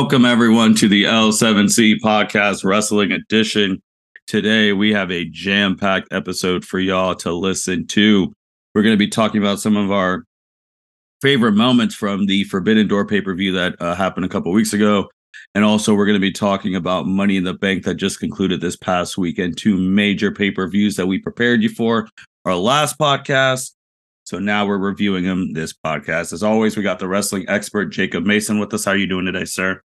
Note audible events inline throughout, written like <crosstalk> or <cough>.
Welcome, everyone, to the L7C Podcast Wrestling Edition. Today, we have a jam packed episode for y'all to listen to. We're going to be talking about some of our favorite moments from the Forbidden Door pay per view that uh, happened a couple weeks ago. And also, we're going to be talking about Money in the Bank that just concluded this past weekend. Two major pay per views that we prepared you for our last podcast. So now we're reviewing them this podcast. As always, we got the wrestling expert Jacob Mason with us. How are you doing today, sir?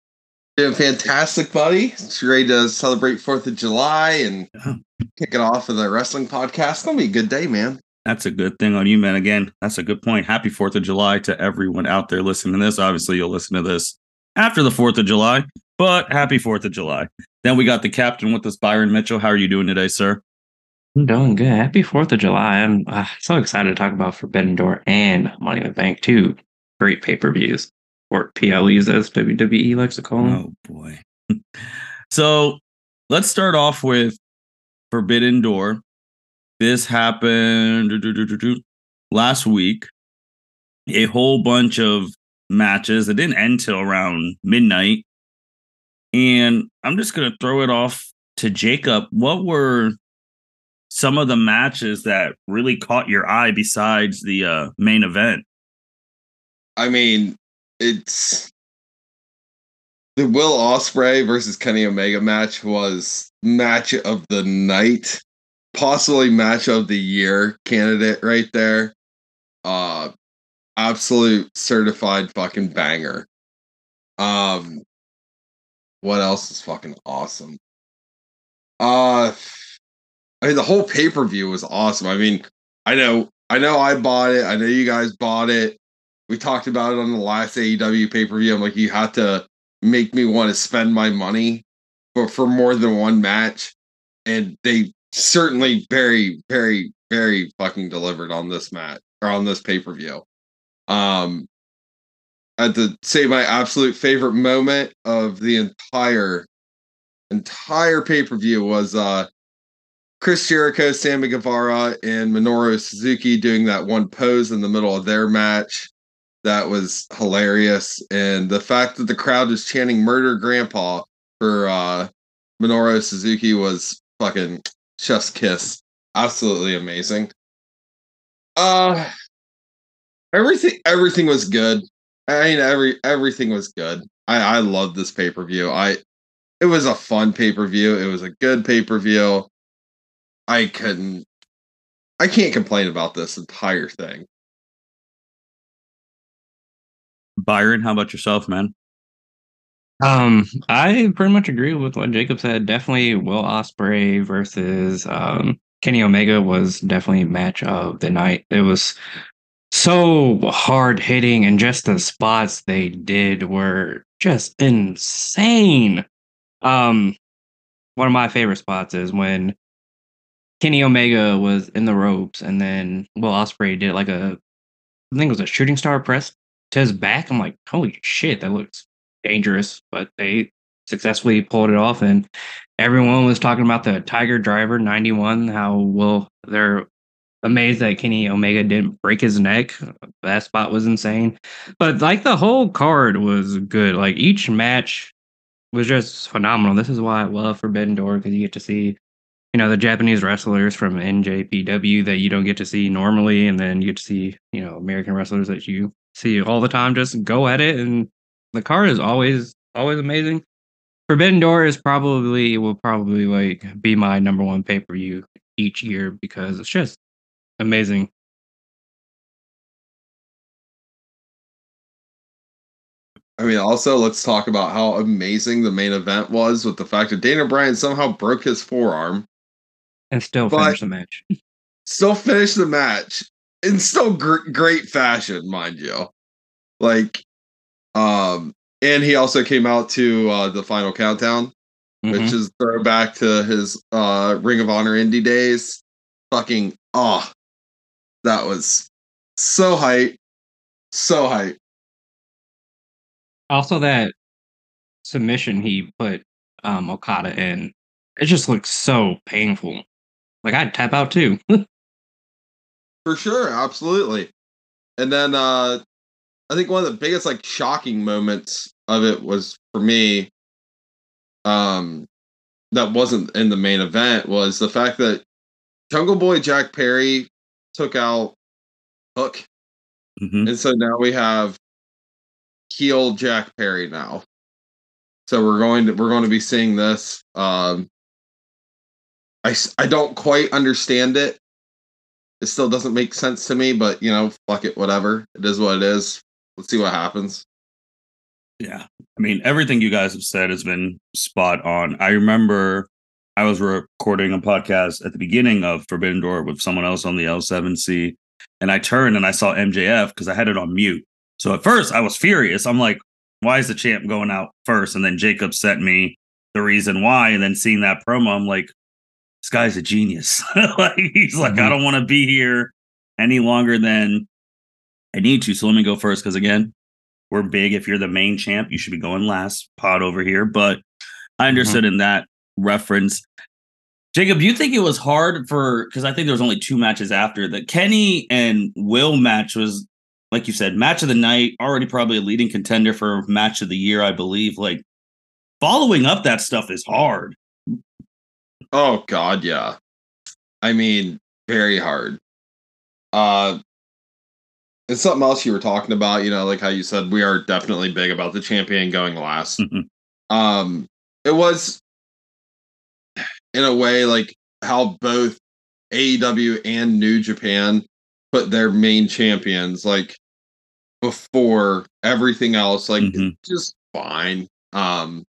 Doing fantastic, buddy. It's ready to celebrate Fourth of July and yeah. kick it off with a wrestling podcast. It's gonna be a good day, man. That's a good thing on you, man. Again, that's a good point. Happy Fourth of July to everyone out there listening to this. Obviously, you'll listen to this after the Fourth of July, but happy Fourth of July. Then we got the captain with us, Byron Mitchell. How are you doing today, sir? I'm doing good. Happy Fourth of July! I'm uh, so excited to talk about Forbidden Door and Money in the Bank, too. great pay per views, or PLEs as WWE likes to call them. Oh boy! <laughs> so let's start off with Forbidden Door. This happened last week. A whole bunch of matches. It didn't end till around midnight. And I'm just gonna throw it off to Jacob. What were some of the matches that really caught your eye besides the uh, main event? I mean, it's the Will Ospreay versus Kenny Omega match was match of the night, possibly match of the year candidate right there. Uh absolute certified fucking banger. Um what else is fucking awesome? Uh I mean, the whole pay per view was awesome. I mean, I know, I know, I bought it. I know you guys bought it. We talked about it on the last AEW pay per view. I'm like, you have to make me want to spend my money for for more than one match, and they certainly very, very, very fucking delivered on this match or on this pay per view. Um, I had to say my absolute favorite moment of the entire entire pay per view was uh Chris Jericho, Sammy Guevara, and Minoru Suzuki doing that one pose in the middle of their match. That was hilarious. And the fact that the crowd was chanting murder grandpa for uh Minoru Suzuki was fucking chef's kiss. Absolutely amazing. Uh everything everything was good. I mean every everything was good. I I love this pay-per-view. I it was a fun pay-per-view. It was a good pay-per-view. I couldn't I can't complain about this entire thing. Byron, how about yourself, man? Um, I pretty much agree with what Jacob said. Definitely Will Ospreay versus um, Kenny Omega was definitely match of the night. It was so hard hitting, and just the spots they did were just insane. Um, one of my favorite spots is when Kenny Omega was in the ropes, and then Will Ospreay did like a, I think it was a shooting star press to his back. I'm like, holy shit, that looks dangerous, but they successfully pulled it off, and everyone was talking about the Tiger Driver 91. How well they're amazed that Kenny Omega didn't break his neck. That spot was insane, but like the whole card was good. Like each match was just phenomenal. This is why I love Forbidden Door because you get to see you know the Japanese wrestlers from NJPW that you don't get to see normally, and then you get to see you know American wrestlers that you see all the time. Just go at it, and the card is always always amazing. Forbidden Door is probably will probably like be my number one pay per view each year because it's just amazing. I mean, also let's talk about how amazing the main event was with the fact that Daniel Bryan somehow broke his forearm and still but finish the match. <laughs> Still finish the match in still gr- great fashion, mind you. Like, um, and he also came out to uh, the final countdown, mm-hmm. which is throwback to his uh, Ring of Honor indie days. Fucking ah, oh, that was so hype, so hype. Also, that submission he put um, Okada in, it just looks so painful. Like I'd tap out too. <laughs> For sure, absolutely. And then uh I think one of the biggest like shocking moments of it was for me, um, that wasn't in the main event was the fact that Jungle Boy Jack Perry took out Hook, Mhm. and so now we have heel Jack Perry now. So we're going to we're going to be seeing this. Um, I I don't quite understand it. It still doesn't make sense to me, but you know, fuck it, whatever. It is what it is. Let's see what happens. Yeah. I mean, everything you guys have said has been spot on. I remember I was recording a podcast at the beginning of Forbidden Door with someone else on the L7C, and I turned and I saw MJF because I had it on mute. So at first I was furious. I'm like, why is the champ going out first? And then Jacob sent me the reason why. And then seeing that promo, I'm like, this guy's a genius. <laughs> like he's like, I Mhm. don't want to be here any longer than I need to. So let me go first because again, we're big. If you're the main champ, you should be going last. Pod over here, but I understood in that reference. Jacob, do you think it was hard for because I think there was only two matches after the Kenny and Will match was like you said, match of the night, already probably a leading contender for match of the year, I believe. Like following up that stuff is hard. Oh god, yeah. I mean, very hard. Uh it's something else you were talking about, you know, like how you said we are definitely big about the champion going last. Mhm. Um it was in a way like how both AEW and New Japan put their main champions like before everything else like Mhm. just fine. Um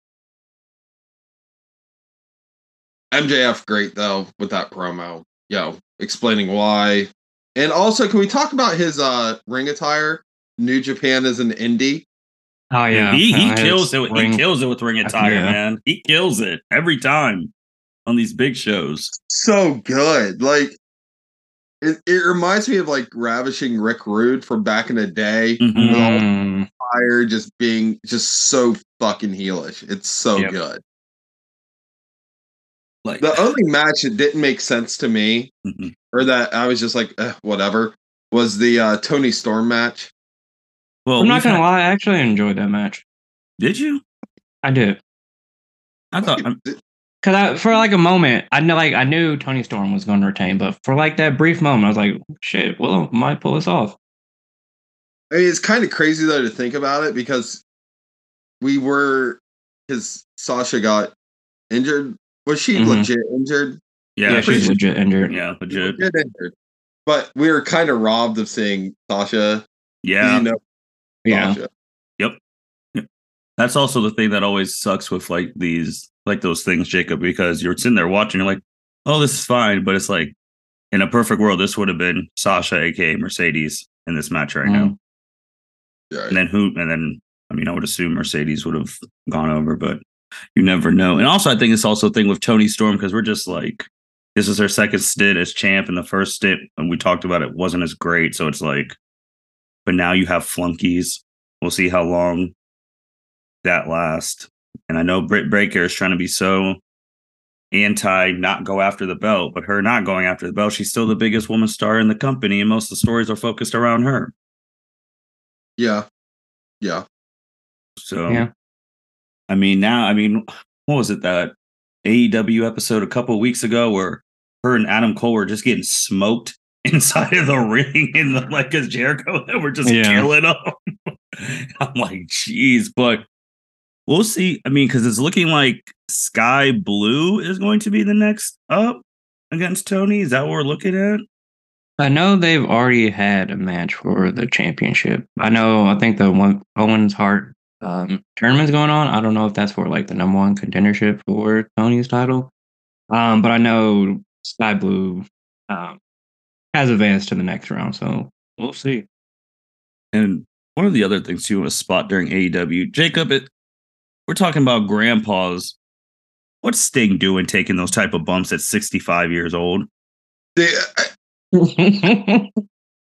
MJF great though with that promo. Yo, explaining why. And also can we talk about his uh ring attire? New Japan is an indie. Oh yeah, he he kills it. with- ring- He kills it with ring attire, Yeah. man. He kills it every time on these big shows. So good. Like it, it reminds me of like ravishing Rick Rude from back in the day. Mhm. With all Mm, fire just being just so fucking heelish. It's so Yep. good. Like The only match that didn't make sense to me, Mhm. or that I was just like, eh, whatever, was the uh, Toni Storm match. well, I'm not gonna had- lie, I actually enjoyed that match. Did you? I did. I thought Cause I, for like a moment, I know, like I knew Toni Storm was going to retain, but for like that brief moment, I was like, "Shit, Willow might pull this off." I mean, it's kind of crazy though to think about it because we were because Sasha got injured. Was she Mhm. legit injured? yeah, Yeah, she's she's legit injured. yeah, legit. Legit injured. But we were kind of robbed of seeing Sasha. Yeah, You know, Yeah, Sasha. that's also the thing that always sucks with like these like those things jacob because you're sitting there watching you're like oh this is fine but it's like in a perfect world this would have been sasha aka mercedes in this match right now Yeah. and then who and then i mean i would assume mercedes would have gone over but you never know and also i think it's also a thing with toni storm because we're just like this is her second stint as champ and the first stint and we talked about it wasn't as great so it's like but now you have flunkies we'll see how long that lasts and i know britt baker is trying to be so anti not go after the belt but her not going after the belt she's still the biggest woman star in the company and most of the stories are focused around her Yeah. Yeah. so Yeah. I mean, now, I mean, what was it that AEW episode a couple of weeks ago where her and Adam Cole were just getting smoked <laughs> inside of the ring and the like as Jericho they were just Yeah. killing them. <laughs> I'm like, geez, but we'll see. I mean, because it's looking like Skye Blue is going to be the next up against Toni. Is that what we're looking at? I know they've already had a match for the championship. I know. I think the one Owens Hart um, tournament's going on. I don't know if that's for like the number one contendership for Toni's title. Um, but I know Skye Blue um, has advanced to the next round, so we'll see. And one of the other things too was spot during AEW. Jacob, it, we're talking about grandpas. What's Sting doing taking those type of bumps at 65 years old? They- <laughs>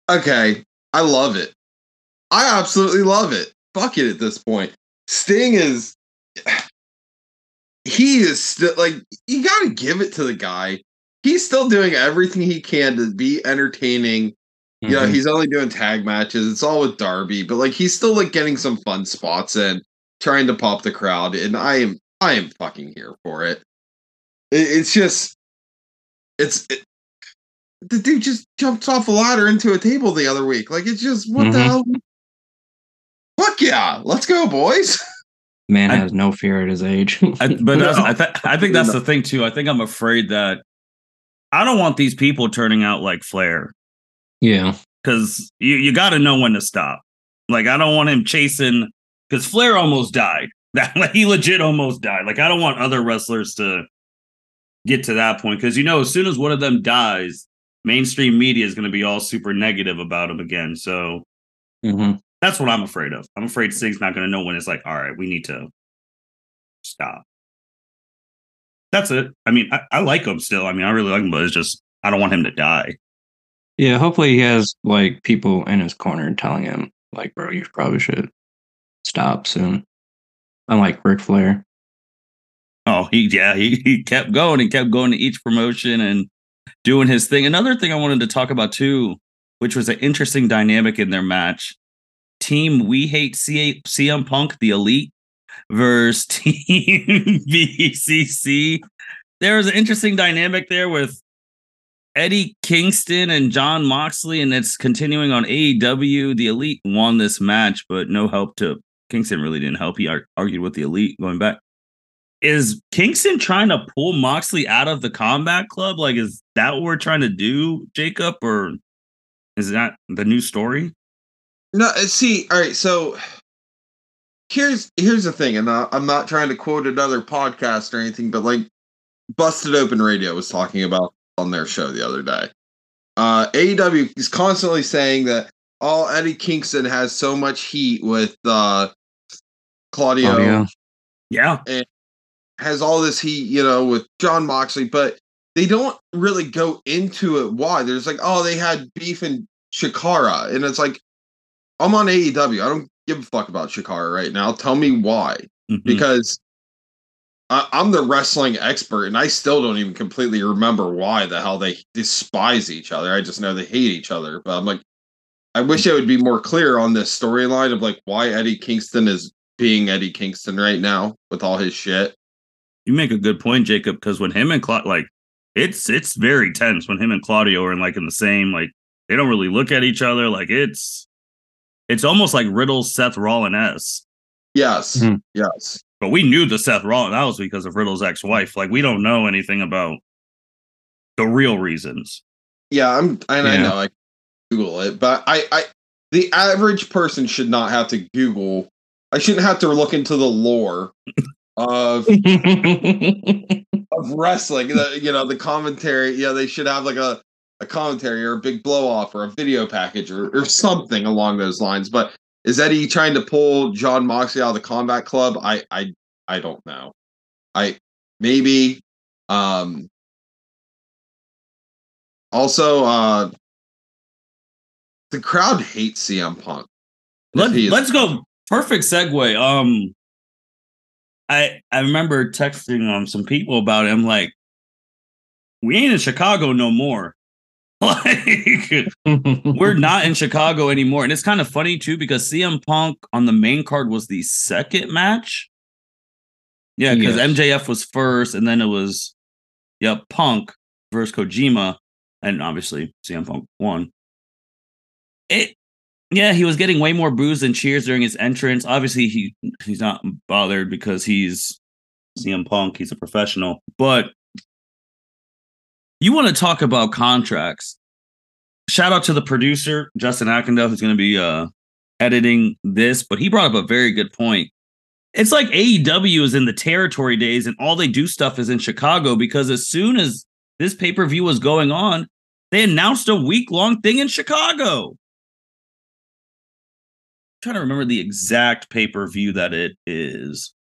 okay. I love it. I absolutely love it. Fuck it at this point. Sting is <sighs> he is still like you gotta give it to the guy. He's still doing everything he can to be entertaining. You know, he's only doing tag matches. It's all with Darby, but like he's still like getting some fun spots in. trying to pop the crowd, and I am I am fucking here for it. it it's just it's it, the dude just jumped off a ladder into a table the other week. Like it's just what the Mhm. hell? Fuck yeah, let's go, boys. <laughs> Man I- has no fear at his age. <laughs> I, but No. I, th- I think that's the thing too. I think I'm afraid that I don't want these people turning out like Flair yeah. because you, you got to know when to stop. Like I don't want him chasing because Flair almost died. <laughs> That like, he legit almost died. Like I don't want other wrestlers to get to that point because you know as soon as one of them dies, mainstream media is going to be all super negative about him again. So hmm that's what I'm afraid of. I'm afraid Sting's not going to know when it's like, all right, we need to stop. That's it. I mean, I, I like him still. I mean, I really like him, but it's just I don't want him to die. Yeah. Hopefully he has like people in his corner telling him, like, bro, you probably should stop soon. Unlike Ric Flair. Oh, he yeah, he, he kept going and kept going to each promotion and doing his thing. Another thing I wanted to talk about too, which was an interesting dynamic in their match. Team We Hate C- CM Punk, the Elite, versus <laughs> Team BCC. There was an interesting dynamic there with Eddie Kingston and Jon Moxley, and it's continuing on AEW. The Elite won this match, but no help to Kingston. Really didn't help. He ar- argued with the Elite going back is Kingston trying to pull Moxley out of the combat club? Like, is that what we're trying to do, Jacob? Or is that the new story? No, uh, see, all right. So here's here's the thing, and uh, I'm not trying to quote another podcast or anything, but like Busted Open Radio was talking about on their show the other day. Uh, AEW is constantly saying that all Eddie Kingston has so much heat with uh, Claudio, Audio. Yeah. has all this heat, you know, with Jon Moxley, but they don't really go into it why. There's like, oh, they had beef in Chikara, and it's like, I'm on AEW. I don't give a fuck about Chikara right now. Tell me why, Mhm. because I, I'm the wrestling expert, and I still don't even completely remember why the hell they despise each other. I just know they hate each other. But I'm like, I wish I would be more clear on this storyline of like why Eddie Kingston is being Eddie Kingston right now with all his shit. you make a good point, Jacob, because when him and Claudio, like, it's it's very tense when him and Claudio are in like in the same like they don't really look at each other. Like it's it's almost like Riddle's Seth Rollins s. Yes. Mhm. Yes. But we knew the Seth Rollins that was because of Riddle's ex-wife. Like we don't know anything about the real reasons. Yeah, I'm and I know I Google it, but I, I the average person should not have to Google I shouldn't have to look into the lore <laughs> of <laughs> of wrestling. The, you know, the commentary, yeah, they should have like a, a commentary or a big blow off or a video package or, or something along those lines. But is Eddie trying to pull Jon Moxley out of the combat club? I I I don't know. I maybe um also uh the crowd hates CM Punk. Let, is- let's go. Perfect segue. Um, I I remember texting um some people about him like, we ain't in Chicago no more. <laughs> Like we're not in Chicago anymore, and it's kind of funny too because CM Punk on the main card was the second match. Yeah, because Yes. MJF was first, and then it was, yeah, Punk versus Kojima, and obviously CM Punk won. It yeah, he was getting way more boos than cheers during his entrance. Obviously, he he's not bothered because he's CM Punk. He's a professional. But you want to talk about contracts? Shout out to the producer Justin Ackendale, who's going to be uh, editing this. But he brought up a very good point. It's like AEW is in the territory days, and all they do stuff is in Chicago because as soon as this pay per view was going on, they announced a week long thing in Chicago trying to remember the exact pay per view that it is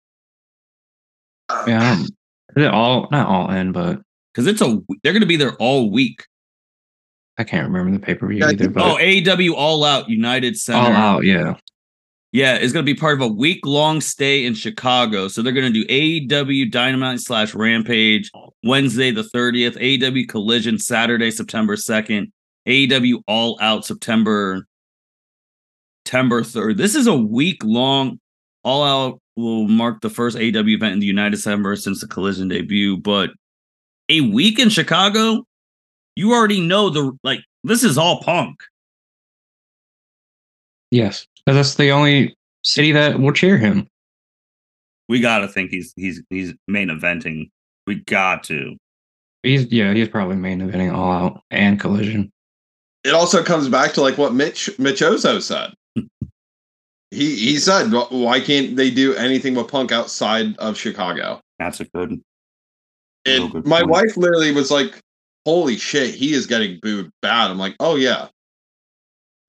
yeah. Is it all not all in, but because it's a they're going to be there all week. I can't remember the pay per view Yeah, either. But Oh, AEW All Out United Center. all out, yeah. Yeah, it's going to be part of a week long stay in Chicago. So they're going to do AEW Dynamite slash Rampage Wednesday the 30th, AEW Collision Saturday, September 2nd, AEW All Out September September 3rd. This is a week long All Out will mark the first AW event in the United Center since the Collision debut. But a week in Chicago, you already know the like. This is all Punk. Yes, that's the only city that will cheer him. We got to think he's he's he's main eventing. We got to. He's yeah, he's probably main eventing all out and collision. It also comes back to like what Mitch Mitch Ozo said. <laughs> he he said, why can't they do anything with Punk outside of Chicago? That's a good. And good my point. wife literally was like, "Holy shit, he is getting booed bad." I'm like, "Oh yeah."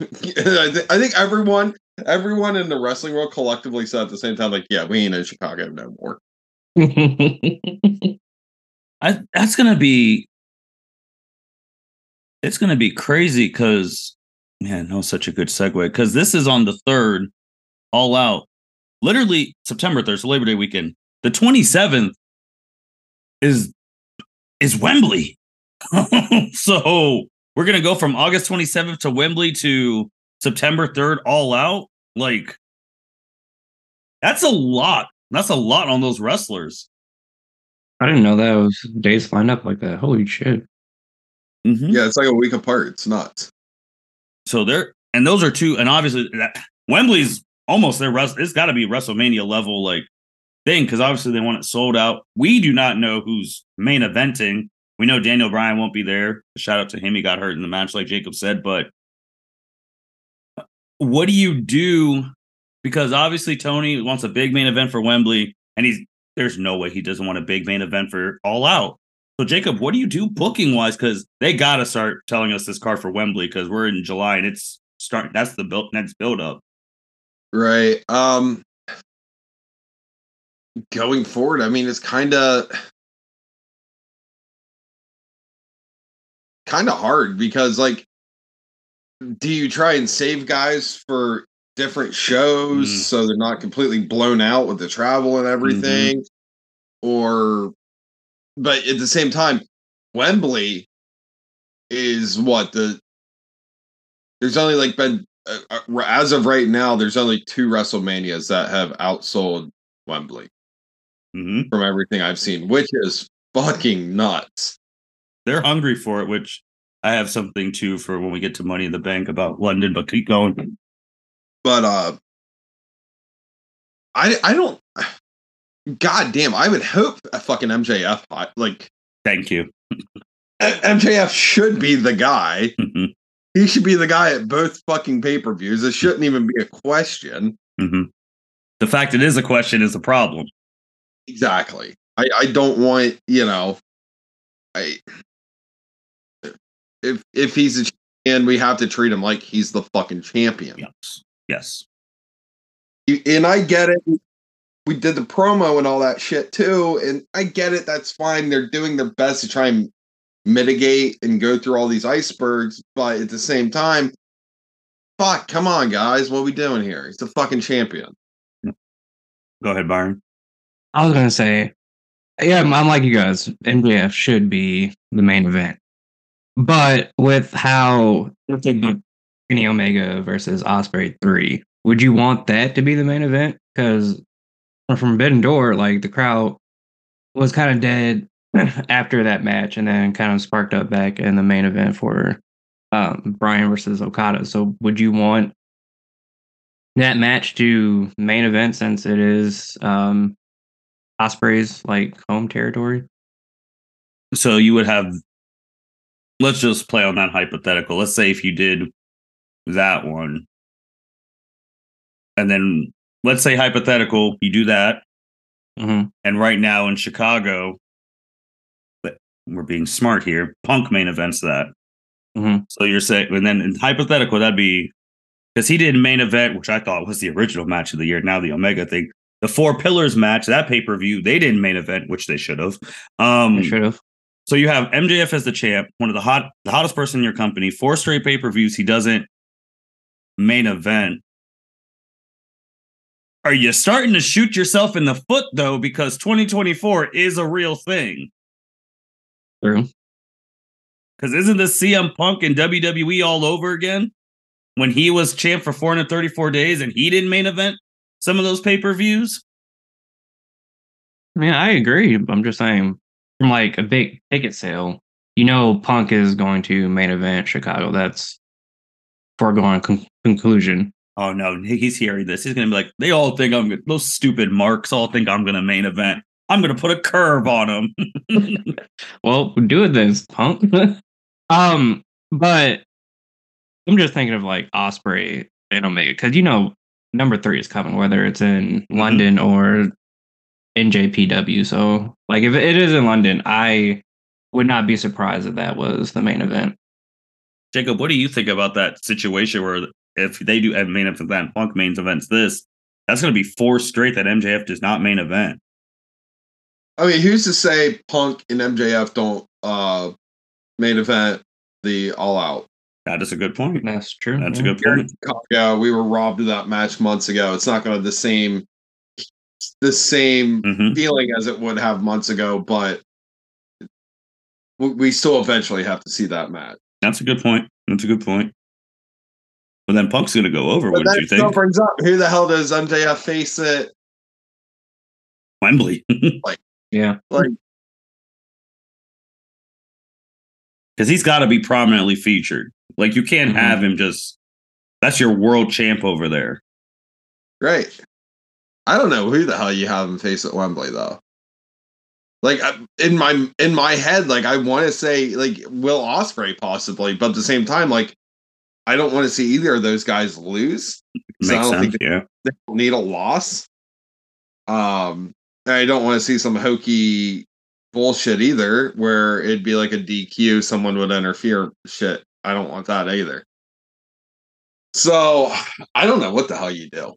<laughs> I, th- I think everyone everyone in the wrestling world collectively said at the same time, like, "Yeah, we ain't in Chicago no more." <laughs> I, that's gonna be it's gonna be crazy because man, that was such a good segue. Because this is on the third, all out, literally September third, so Labor Day weekend. The twenty seventh is is Wembley. <laughs> so we're gonna go from August twenty seventh to Wembley to September third, all out. Like that's a lot. That's a lot on those wrestlers. I didn't know that was days lined up like that. Holy shit. Mm-hmm. Yeah, it's like a week apart. It's nuts. So there, and those are two, and obviously that, Wembley's almost their rest. It's got to be WrestleMania level like thing because obviously they want it sold out. We do not know who's main eventing. We know Daniel Bryan won't be there. Shout out to him; he got hurt in the match, like Jacob said. But what do you do? Because obviously Tony wants a big main event for Wembley, and he's there's no way he doesn't want a big main event for All Out. So Jacob, what do you do booking wise? Because they got to start telling us this card for Wembley because we're in July and it's starting. That's the build next build up. Right. Um. Going forward, I mean, it's kind of kind of hard because, like, do you try and save guys for different shows mm. so they're not completely blown out with the travel and mm-hmm. everything mm-hmm. or but at the same time wembley is what the there's only like been uh, uh as of right now there's only two wrestlemanias that have outsold wembley mm-hmm. from everything i've seen which is fucking nuts they're hungry for it which i have something too for when we get to money in the bank about london but keep going but uh I I don't <sighs> God damn, I would hope a fucking MJF like thank you. MJF should be the guy. Mm-hmm. He should be the guy at both fucking pay-per-views. It shouldn't even be a question. Mm-hmm. The fact it is a question is a problem. Exactly. I, I don't want, you know, I if if he's a champion, we have to treat him like he's the fucking champion. Yes. Yes. And I get it. We did the promo and all that shit too. And I get it. That's fine. They're doing their best to try and mitigate and go through all these icebergs. But at the same time, fuck, come on, guys. What are we doing here? He's the fucking champion. Go ahead, Byron. I was to say, yeah, I'm like you guys. MJF should be the main event. But with how Kenny Omega versus Ospreay three. Would you want that to be the main event? Because from Forbidden Door, like the crowd was kind of dead <clears throat> after that match, and then kind of sparked up back in the main event for um, Bryan versus Okada. So would you want that match to main event since it is um, Ospreay's like home territory? So you would have. Let's just play on that hypothetical. Let's say if you did that one. And then let's say hypothetical, you do that. Mm-hmm. And right now in Chicago, we're being smart here. Punk main events that. Mm-hmm. So you're saying, and then in hypothetical, that'd be because he did main event, which I thought was the original match of the year. Now the Omega thing, the Four Pillars match, that pay per view, they didn't main event, which they should have. Um, should have. So you have MJF as the champ, one of the hot, the hottest person in your company. Four straight pay per views. He doesn't main event. Are you starting to shoot yourself in the foot though? Because 2024 is a real thing. True. Because isn't this CM Punk and WWE all over again? When he was champ for 434 days and he didn't main event some of those pay per views? I mean, I agree. I'm just saying, from like a big ticket sale, you know, Punk is going to main event Chicago. That's foregone con- conclusion. Oh no, he's hearing this. He's gonna be like, they all think I'm those stupid marks all think I'm gonna main event. I'm gonna put a curve on him. <laughs> well, do it then, Punk. <laughs> um, but I'm just thinking of like Ospreay and Omega because you know number three is coming, whether it's in mm-hmm. London or NJPW. So, like, if it is in London, I would not be surprised if that was the main event. Jacob, what do you think about that situation where if they do have main event, Punk main events this, that's going to be four straight that MJF does not main event. I mean, who's to say Punk and MJF don't uh main event the All Out? That is a good point. That's true. That's yeah. a good point. Yeah, we were robbed of that match months ago. It's not going to have the same the same mm-hmm. feeling as it would have months ago, but we still eventually have to see that match. That's a good point. That's a good point. But then Punk's going to go over. What do you think? Brings up who the hell does MJF face it? Wembley. <laughs> like, yeah, like because he's got to be prominently featured. Like you can't mm-hmm. have him just. That's your world champ over there. Right. I don't know who the hell you have him face at Wembley though. Like in my in my head, like I want to say like Will Ospreay possibly, but at the same time, like I don't want to see either of those guys lose. Makes I don't sense, think yeah. they need a loss. Um, I don't want to see some hokey bullshit either, where it'd be like a DQ, someone would interfere. Shit, I don't want that either. So I don't know what the hell you do.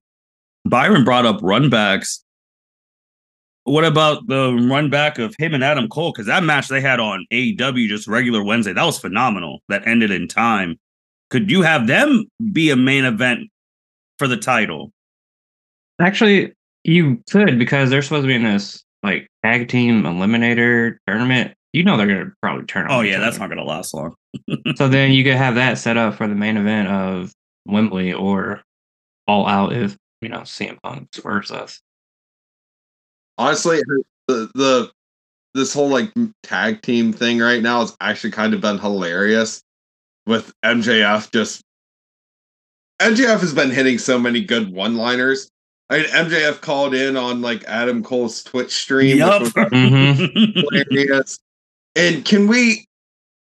Byron brought up runbacks. What about the run back of him and Adam Cole? Because that match they had on AEW just regular Wednesday, that was phenomenal. That ended in time. Could you have them be a main event for the title? Actually, you could because they're supposed to be in this like tag team eliminator tournament. You know they're gonna probably turn. Oh yeah, that's not gonna last long. <laughs> so then you could have that set up for the main event of Wembley or All Out if you know CM Punk spurs us. Honestly, the the this whole like tag team thing right now has actually kind of been hilarious with MJF just MJF has been hitting so many good one-liners. I mean, MJF called in on like Adam Cole's Twitch stream. Yep. Mm-hmm. hilarious. And can we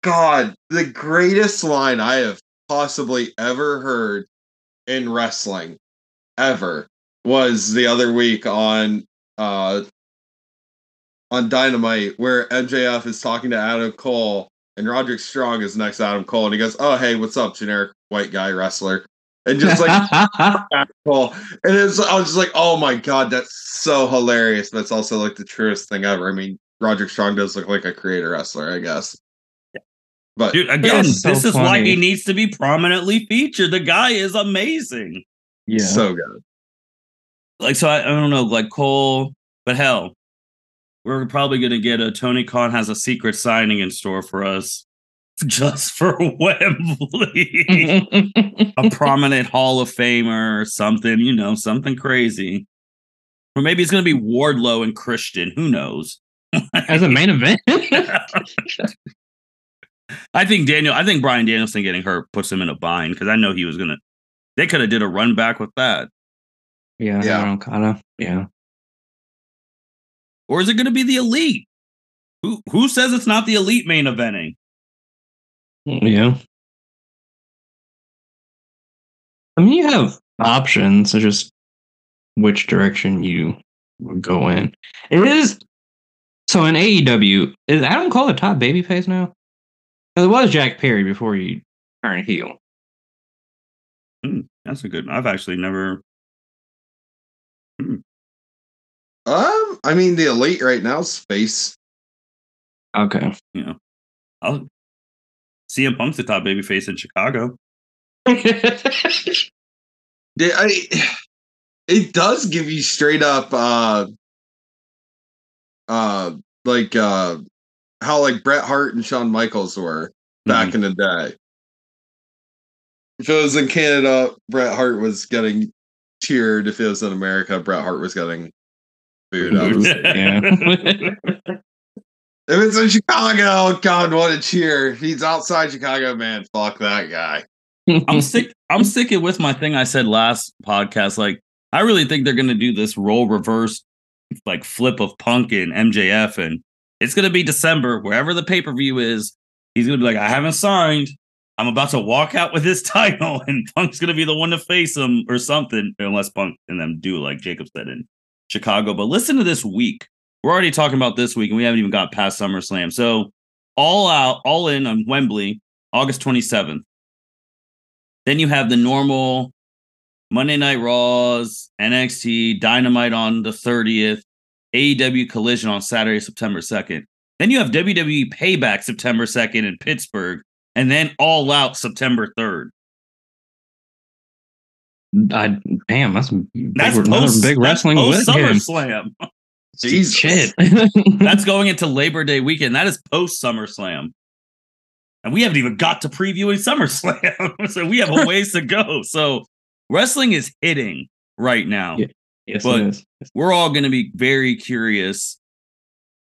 God, the greatest line I have possibly ever heard in wrestling ever was the other week on uh on Dynamite where MJF is talking to Adam Cole and Roderick Strong is next to Adam Cole and he goes, "Oh hey, what's up, generic white guy wrestler?" And just like <laughs> Cole, and it's I was just like, "Oh my god, that's so hilarious!" But it's also like the truest thing ever. I mean, Roger Strong does look like a creator wrestler, I guess. But Dude, again, so this is why he needs to be prominently featured. The guy is amazing. Yeah. So good. Like, so I, I don't know, like Cole, but hell, we're probably going to get a Tony Khan has a secret signing in store for us <laughs> just for Wembley. a <laughs> prominent Hall of Famer or something, you know, something crazy. Or maybe it's going to be Wardlow and Christian. Who knows? As a main event? <laughs> I think Daniel, I think Bryan Danielson getting hurt puts him in a bind because I know he was going to they could have did a run back with that. Yeah, yeah, kind of. Yeah. Or is it going to be the elite? Who who says it's not the elite main eventing? Yeah. I mean, you have options. It's just which direction you would go in. It is so in AEW. Is Adam Cole the top babyface now? Because it was Jack Perry before he turned heel. Hmm, that's a good. I've actually never. Hmm. Um, I mean, the elite right now is space. Okay. Yeah. know, I'll CM Punk's the top babyface in Chicago. <laughs> Did I? It does give you straight up, uh, uh, like uh, how like Bret Hart and Shawn Michaels were back mm-hmm. in the day. If it was in Canada, Bret Hart was getting cheered. If it was in America, Bret Hart was getting food episode. <laughs> Yeah. <laughs> If it's in Chicago, oh, God, what a cheer. If he's outside Chicago, man, fuck that guy. <laughs> I'm stick I'm sticking with my thing I said last podcast. Like, I really think they're gonna do this role reverse, like flip of Punk and MJF, and it's gonna be December, wherever the pay-per-view is. He's gonna be like, I haven't signed. I'm about to walk out with this <laughs> title, and Punk's gonna be the one to face him or something, unless Punk and them do like Jacob said in Chicago. But listen to this week. We're already talking about this week, and we haven't even got past SummerSlam. So all out, all in on Wembley, August 27th. Then you have the normal Monday Night Raws, NXT, Dynamite on the 30th, AEW Collision on Saturday, September 2nd. Then you have WWE Payback September 2nd in Pittsburgh, and then All Out September 3rd. I, damn, that's, big, That's another post, big that's wrestling post weekend. SummerSlam. <laughs> Jesus. Shit. <laughs> That's going into Labor Day weekend. That is post SummerSlam. And we haven't even got to previewing SummerSlam. <laughs> so we have a <laughs> ways to go. So wrestling is hitting right now. Yeah. yes, But- it is. We're all going to be very curious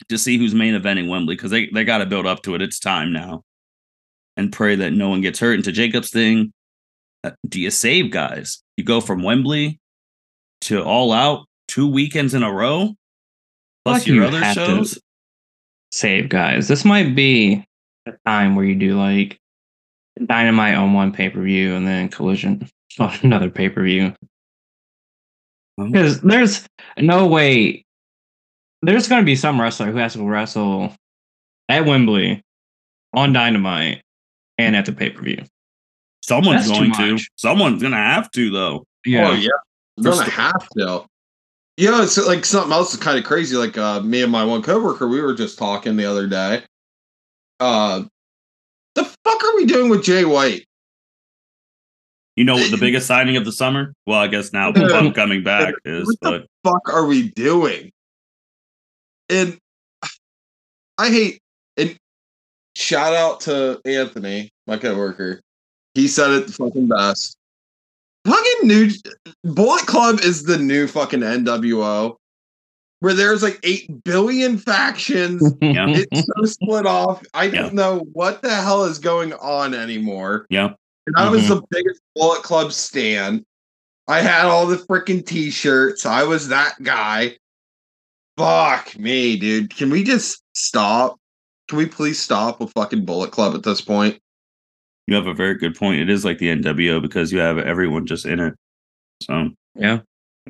to see who's main eventing Wembley because they, they got to build up to it. It's time now. And pray that no one gets hurt. And to Jacob's thing, uh, do you save guys? You go from Wembley to all out two weekends in a row, plus like your you other have to shows. Save guys. This might be a time where you do like dynamite on one pay per view and then collision <laughs> on another pay per view. Because there's no way there's going to be some wrestler who has to wrestle at Wembley on Dynamite and at the pay per view. Someone's That's going to. Someone's going to have to, though. Oh yeah, For gonna have to. Yeah, it's like something else is kind of crazy. Like uh, me and my one coworker, we were just talking the other day. Uh, the fuck are we doing with Jay White? You know what the biggest signing of the summer? Well, I guess now. <laughs> Punk coming back is, What the but fuck are we doing? And I hate and shout out to Anthony, my coworker. He said it the fucking best. New Bullet Club is the new fucking NWO. Where there's like eight billion factions. <laughs> yeah, It's so split off. I Yeah. don't know what the hell is going on anymore. yeah. And I was mm-hmm. the biggest Bullet Club stan. I had all the freaking t-shirts. I was that guy. Fuck me, dude. Can we just stop? Can we please stop with fucking Bullet Club at this point? You have a very good point. It is like the NWO because you have everyone just in it. So yeah.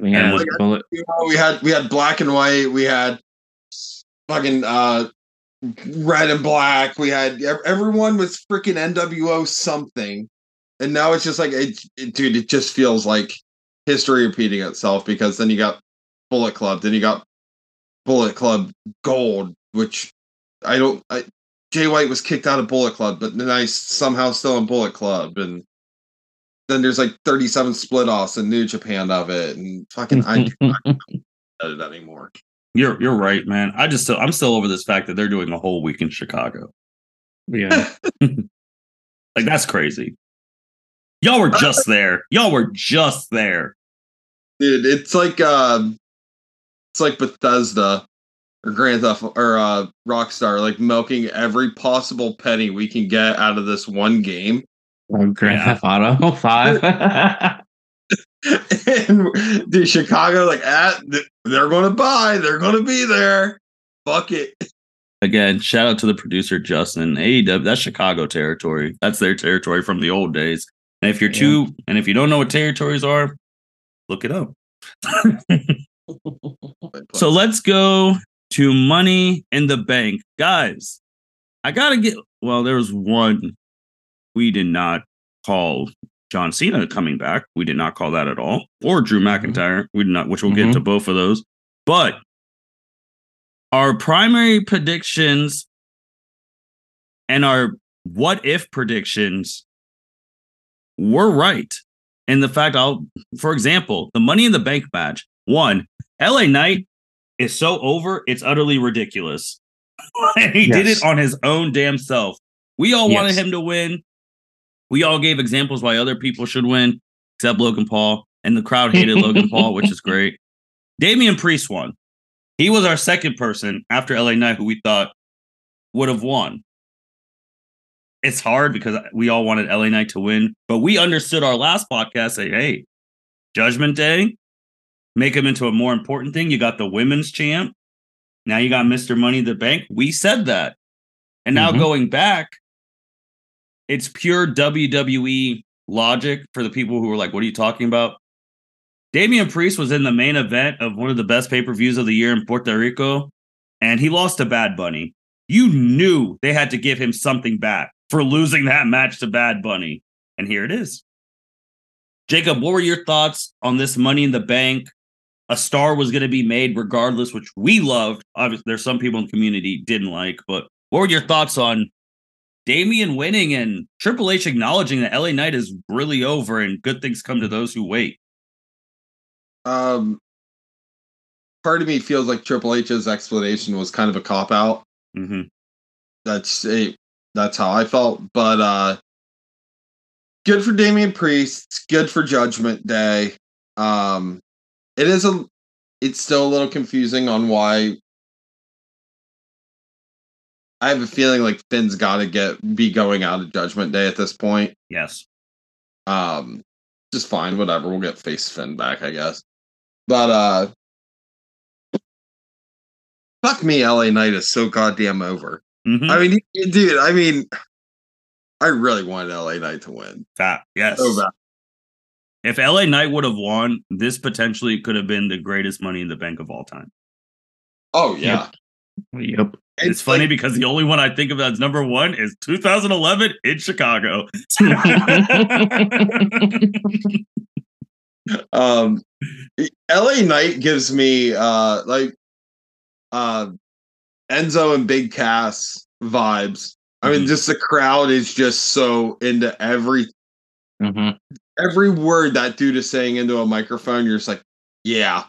Yeah, And it's bullet. You know, we had we had black and white. We had fucking uh red and black. We had everyone was freaking NWO something, and now it's just like it, it- dude. It just feels like history repeating itself because then you got Bullet Club, then you got Bullet Club Gold, which I don't. I, Jay White was kicked out of Bullet Club, but then I somehow still in Bullet Club, and then there's like 37 split offs in New Japan of it, and fucking I do not <laughs> get it anymore. you're you're right, man. I just still I'm still over this fact that they're doing a whole week in Chicago. yeah. <laughs> <laughs> Like that's crazy. Y'all were just there. Y'all were just there. Dude, it's like uh, it's like Bethesda or Grand Theft or uh, Rockstar, like milking every possible penny we can get out of this one game. Oh, Grand Yeah. Theft Auto <laughs> 5. <laughs> and dude, Chicago, like, at they're going to buy, they're going to be there. Fuck it. Again, shout out to the producer Justin. AEW, that's Chicago territory. That's their territory from the old days. And if you're Yeah. too, and if you don't know what territories are, look it up. <laughs> So let's go to Money in the Bank. Guys, I got to get, well, there was one we did not call John Cena coming back. We did not call that at all. Or Drew mm-hmm. McIntyre. We did not, which we'll get mm-hmm. to both of those. But our primary predictions and our what if predictions were right. And the fact I'll, for example, the Money in the Bank match, one, LA Knight is so over, it's utterly ridiculous. and <laughs> he did it on his own damn self. We all wanted him to win. We all gave examples why other people should win, except Logan Paul. And the crowd hated Logan <laughs> Paul, which is great. Damian Priest won. He was our second person after LA Knight who we thought would have won. It's hard because we all wanted LA Knight to win, but we understood our last podcast say, hey, Judgment Day, make him into a more important thing. You got the women's champ. Now you got Mr. Money in the Bank. We said that. And now Mhm. going back, it's pure WWE logic for the people who were like, what are you talking about? Damian Priest was in the main event of one of the best pay per views of the year in Puerto Rico, and he lost to Bad Bunny. You knew they had to give him something back for losing that match to Bad Bunny. And here it is. Jacob, what were your thoughts on this Money in the Bank? A star was going to be made regardless, which we loved. Obviously, there's some people in the community didn't like, but what were your thoughts on Damian winning and Triple H acknowledging that LA Knight is really over and good things come to those who wait? Um, part of me feels like Triple H's explanation was kind of a cop out. hmm That's a, that's how I felt. But uh good for Damian Priest. Good for Judgment Day. Um, it is a. It's still a little confusing on why. I have a feeling like Finn's got to get be going out of Judgment Day at this point. Yes. Um, just fine, whatever. We'll get face Finn back, I guess. But uh, fuck me, LA Knight is so goddamn over. hmm I mean, dude. I mean, I really wanted LA Knight to win That, yes. so bad. If LA Knight would have won, this potentially could have been the greatest money in the bank of all time. Oh yeah, Yep. It's, funny like- because the only one I think of as number one is 2011 in Chicago. <laughs> um, LA Knight gives me uh like uh Enzo and Big Cass vibes. I mean, Mhm. just the crowd is just so into every Mhm. Every word that dude is saying into a microphone. You're just like, yeah,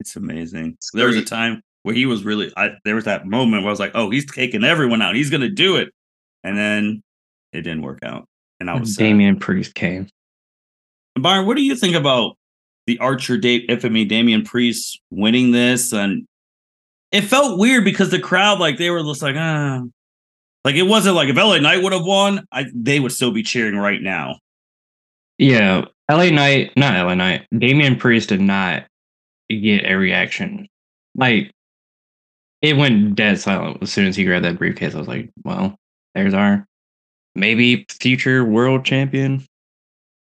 It's amazing. there was a time where he was really, I, there was that moment where I was like, oh, he's taking everyone out. He's going to do it. And then it didn't work out. And I was sad. Damian Priest came. Byron, what do you think about the Archer of Infamy Damian Priest winning this? And it felt weird because the crowd, like, they were just like, ah. Like, it wasn't like if LA Knight would have won, I, they would still be cheering right now. Yeah, LA Knight, not LA Knight. Damian Priest did not get a reaction. Like it went dead silent as soon as he grabbed that briefcase. I was like, well, there's our maybe future world champion,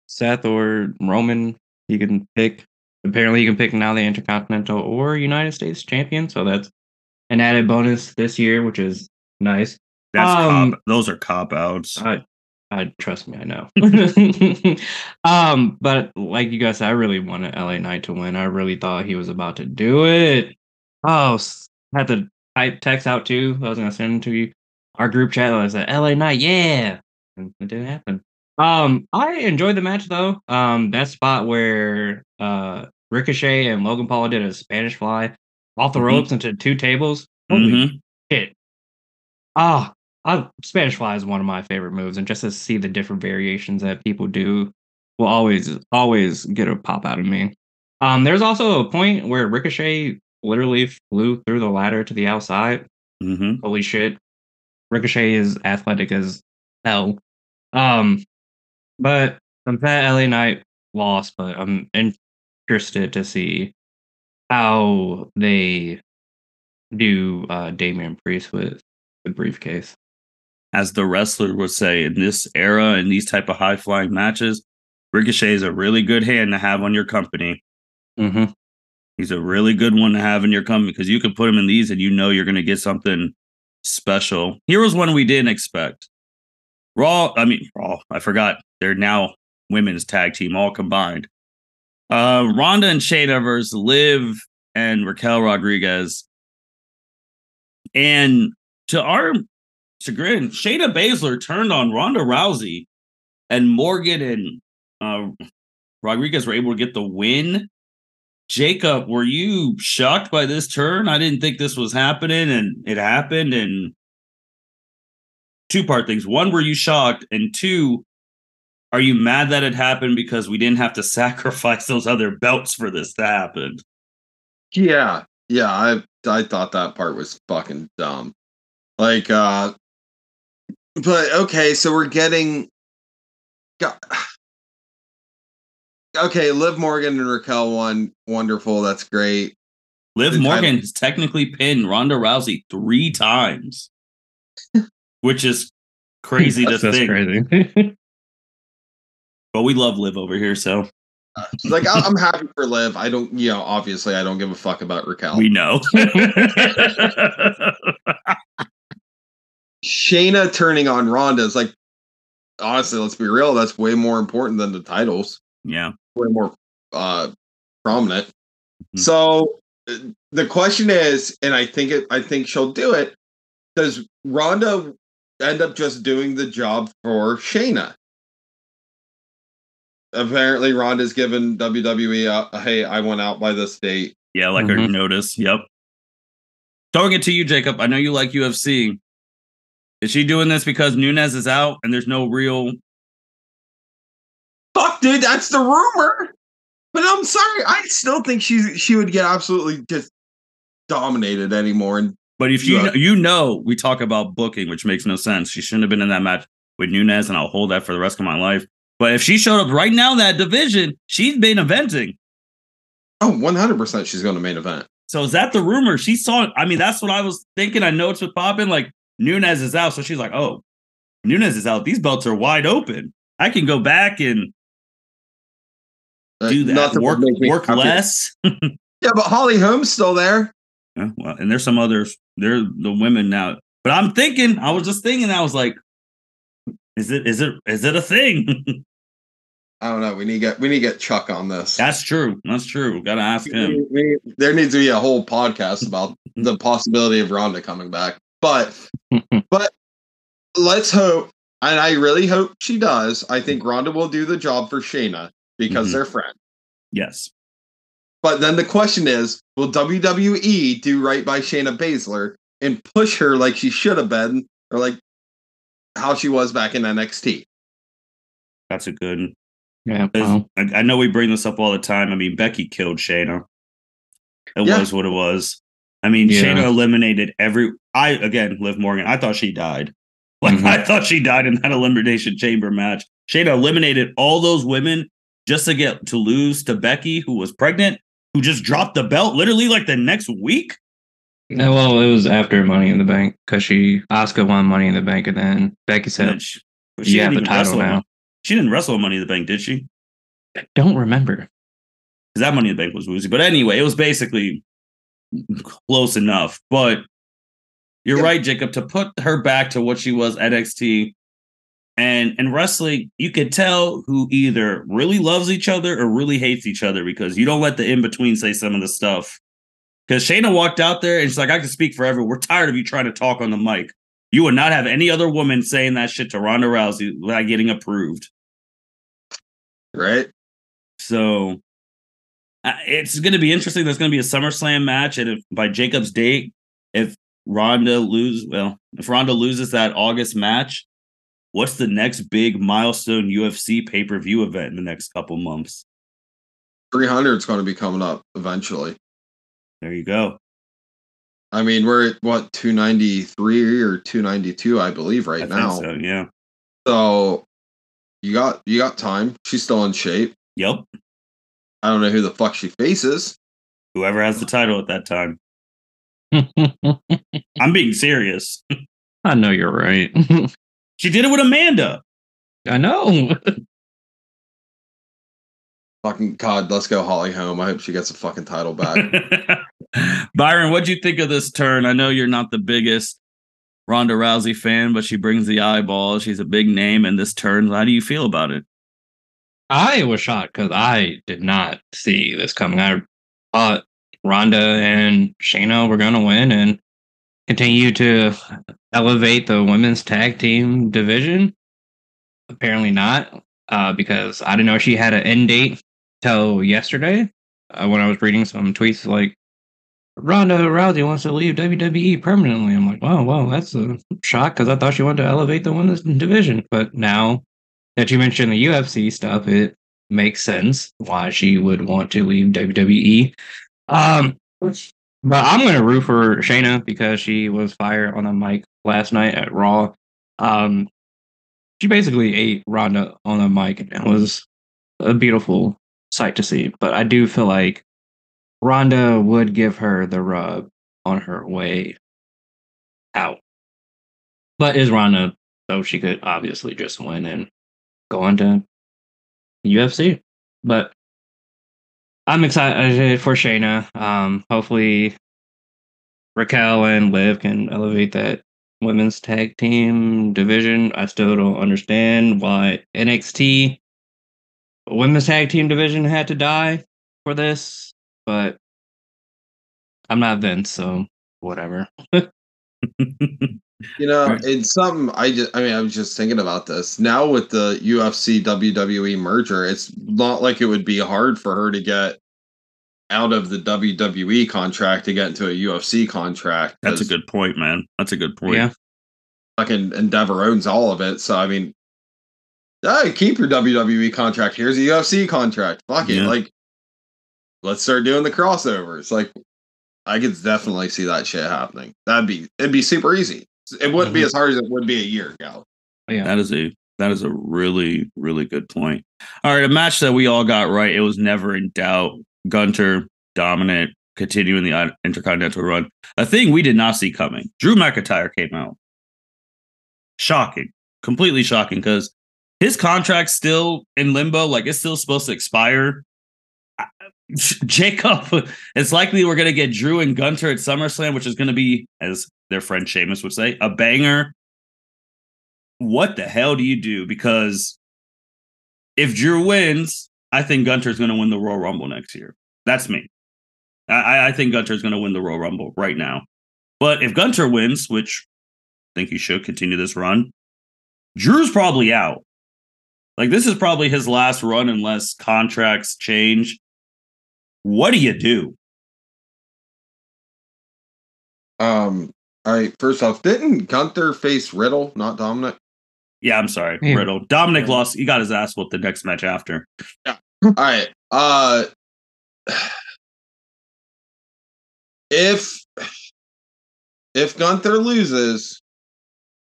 Seth or Roman. You can pick. Apparently, you can pick now the Intercontinental or United States champion. So that's an added bonus this year, which is nice. That's Um, cop, those are cop outs. I, I trust me, I know. <laughs> um, but like you guys said, I really wanted LA Knight to win. I really thought he was about to do it. Oh, had to type text out too. I was gonna send to you our group chat. I said LA Knight, yeah, and it didn't happen. Um, I enjoyed the match though. Um, that spot where uh Ricochet and Logan Paul did a Spanish fly off the ropes into two tables. Holy Mhm. shit! Ah, I, Spanish Fly is one of my favorite moves, and just to see the different variations that people do will always always get a pop out of me. Um, there's also a point where Ricochet literally flew through the ladder to the outside. Mhm. Holy shit! Ricochet is athletic as hell. Um, but I'm sad LA Knight lost, but I'm interested to see how they do uh Damian Priest with the briefcase. As the wrestler would say, in this era, in these type of high flying matches, Ricochet is a really good hand to have on your company. Mm-hmm. He's a really good one to have in your company because you can put him in these and you know you're going to get something special. Here was one we didn't expect. Raw, I mean, Raw, I forgot. They're now women's tag team all combined. Uh, Ronda and Shayna versus Liv and Raquel Rodriguez. And to our chagrin, Shayna Baszler turned on Ronda Rousey and Morgan and uh, Rodriguez were able to get the win. Jacob, were you shocked by this turn? I didn't think this was happening, and it happened. And two part things: one, were you shocked? And two, are you mad that it happened because we didn't have to <laughs> sacrifice those other belts for this to happen? Yeah, yeah, I I thought that part was fucking dumb. Like, uh but okay, so we're getting got okay, Liv Morgan and Raquel won. Wonderful, that's great. Liv The Morgan title- has technically pinned Ronda Rousey three times, <laughs> which is crazy to That's think. crazy. <laughs> But we love Liv over here, so uh, Like, I, I'm happy for Liv. I don't, you know, obviously, I don't give a fuck about Raquel. we know. <laughs> Shayna turning on Ronda is like, honestly, let's be real. That's way more important than the titles. yeah. way more uh prominent. Mhm. So uh, the question is, and I think it I think she'll do it. Does Ronda end up just doing the job for Shayna? Apparently, Ronda's given WWE a, a, hey, I went out by this date. Yeah, like her Mhm. notice. Yep. Throwing it to you, Jacob. I know you like UFC. Is she doing this because Nunes is out and there's no real Fuck, dude, that's the rumor. But I'm sorry, I still think she she would get absolutely just dominated anymore. And But if you know, you know, we talk about booking, which makes no sense. She shouldn't have been in that match with Nunes, and I'll hold that for the rest of my life. But if she showed up right now in that division, she's been eventing. oh, 100 percent she's going to main event. So is that the rumor? She saw. I mean, that's what I was thinking. I know it's with popping. Like Nunes is out, so she's like, "Oh, Nunes is out. These belts are wide open. I can go back and do that. Work work happy. less." <laughs> Yeah, but Holly Holm's still there. Yeah, well, and there's some others. They're the women now. But I'm thinking, I was just thinking, I was like, is it is it is it a thing? <laughs> I don't know. We need to get we need to get Chuck on this. That's true. That's true. Gotta ask him. We- we- there needs to be a whole podcast about the possibility of Ronda coming back. But <laughs> but let's hope, and I really hope she does. I think Ronda will do the job for Shayna because Mhm. they're friends. Yes. But then the question is, will WWE do right by Shayna Baszler and push her like she should have been, or like how she was back in NXT? That's a good. yeah. 'cause Well, I, I know we bring this up all the time. I mean, Becky killed Shayna. It Yeah. was what it was. I mean, Yeah. Shayna eliminated every. I again, Liv Morgan. I thought she died. <laughs> Like Mhm. I thought she died in that elimination chamber match. Shayna eliminated all those women just to get to lose to Becky, who was pregnant, who just dropped the belt literally like the next week. no, well, it was after Money in the Bank because she Asuka won Money in the Bank, and then Becky said, she, but "You have the title wrestle- now." She didn't wrestle Money in the Bank, did she? I don't remember. because that Money in the Bank was woozy. But anyway, it was basically close enough. But you're Yeah. right, Jacob, to put her back to what she was at NXT. And in wrestling, you could tell who either really loves each other or really hates each other because you don't let the in between say some of the stuff. Because Shayna walked out there and she's like, I can speak forever. We're tired of you trying to talk on the mic. You would not have any other woman saying that shit to Ronda Rousey without getting approved. Right? So Uh, it's going to be interesting. There's going to be a SummerSlam match, and if by Jacob's date, if Ronda lose, well, if Ronda loses that August match, what's the next big milestone UFC pay per view event in the next couple months? 300 is going to be coming up eventually. There you go. I mean, we're at what 293 or 292, I believe, right I now. so. Yeah. So you got you got time. She's still in shape. Yep. I don't know who the fuck she faces. Whoever has the title at that time. I'm being serious. <laughs> I know you're right. <laughs> She did it with Amanda. I know. <laughs> Fucking God, let's go Holly Holm. I hope she gets a fucking title back. Byron, what'd you think of this turn? I know you're not the biggest Ronda Rousey fan, but she brings the eyeballs. She's a big name in this turn. How do you feel about it? I was shocked because I did not see this coming. I thought Ronda and Shayna were going to win and continue to elevate the women's tag team division. Apparently not, uh, because I didn't know she had an end date till yesterday uh, when I was reading some tweets like Ronda Rousey wants to leave WWE permanently. I'm like, wow, wow, that's a shock because I thought she wanted to elevate the women's division. But now that you mentioned the UFC stuff, it makes sense why she would want to leave WWE. Um, But I'm gonna root for Shayna because she was fired on a mic last night at Raw. Um, she basically ate Ronda on a mic, and it was a beautiful sight to see. But I do feel like Ronda would give her the rub on her way out. But is Ronda so she could obviously just win and go to UFC. But I'm excited for Shayna. Um, hopefully Raquel and Liv can elevate that women's tag team division. I still don't understand why NXT women's tag team division had to die for this, but I'm not Vince, so whatever. <laughs> You know, it's something I just, I mean, I was just thinking about this. Now with the UFC WWE merger, it's not like it would be hard for her to get out of the WWE contract to get into a UFC contract. That's a good point, man. That's a good point. Yeah. Fucking Endeavor owns all of it. So, I mean, hey, keep your WWE contract. Here's a UFC contract. Fuck it. Yeah. Like, let's start doing the crossovers. Like, I could definitely see that shit happening. That'd be, it'd be super easy. It wouldn't be as hard as it would be a year ago. Yeah. That is a that is a really really good point. All right, a match that we all got right. It was never in doubt. Gunther dominant, continuing the Intercontinental run. A thing we did not see coming. Drew McIntyre came out. Shocking, completely shocking because his contract's still in limbo. Like it's still supposed to expire. <laughs> Jacob, it's likely we're gonna get Drew and Gunther at SummerSlam, which is gonna be, as their friend Sheamus would say, a banger what the hell do you do? Because if Drew wins, I think Gunther's going to win the Royal Rumble next year. That's me. I, I think Gunther's going to win the Royal Rumble right now. But if Gunther wins, which I think he should continue this run, Drew's probably out. Like this is probably his last run unless contracts change. What do you do? Um, all right, first off, didn't Gunther face Riddle, not Dominik? Yeah, I'm sorry, Yeah. Riddle. Dominik Yeah. lost. He got his ass whooped the next match after. Yeah. All right. Uh if if Gunther loses,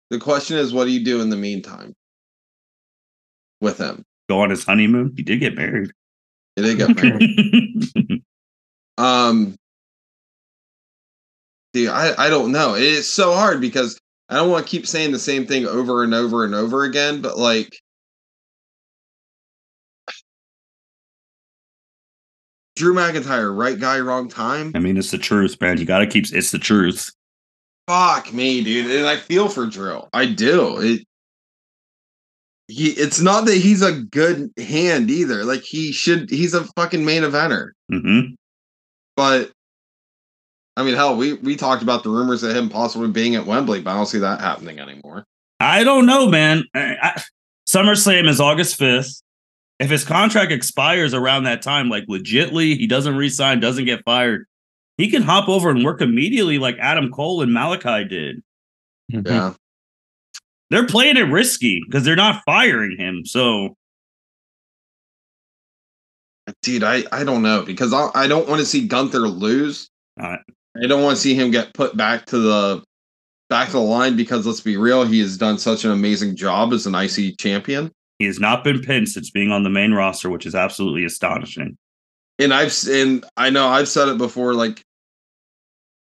the question is what do you do in the meantime with him? Go on his honeymoon. He did get married. He Did get married? <laughs> um dude, I, I don't know. It's so hard because I don't want to keep saying the same thing over and over and over again, but like Drew McIntyre, right guy, wrong time. I mean, it's the truth, man. You got to keep. It's the truth. Fuck me, dude. And I feel for Drew. I do. It he it's not that he's a good hand either. Like he should he's a fucking main eventer. hmm But I mean hell, we we talked about the rumors of him possibly being at Wembley, but I don't see that happening anymore. I don't know, man. I, I, SummerSlam is August fifth. If his contract expires around that time, like legitly, he doesn't resign, doesn't get fired, he can hop over and work immediately, like Adam Cole and Malakai did. Mhm. Yeah. They're playing it risky because they're not firing him. So Dude, I, I don't know because I, I don't want to see Gunther lose. Uh, I don't want to see him get put back to the back to the line because let's be real, he has done such an amazing job as an IC champion. he has not been pinned since being on the main roster, which is absolutely astonishing. and I've and I know I've said it before. Like,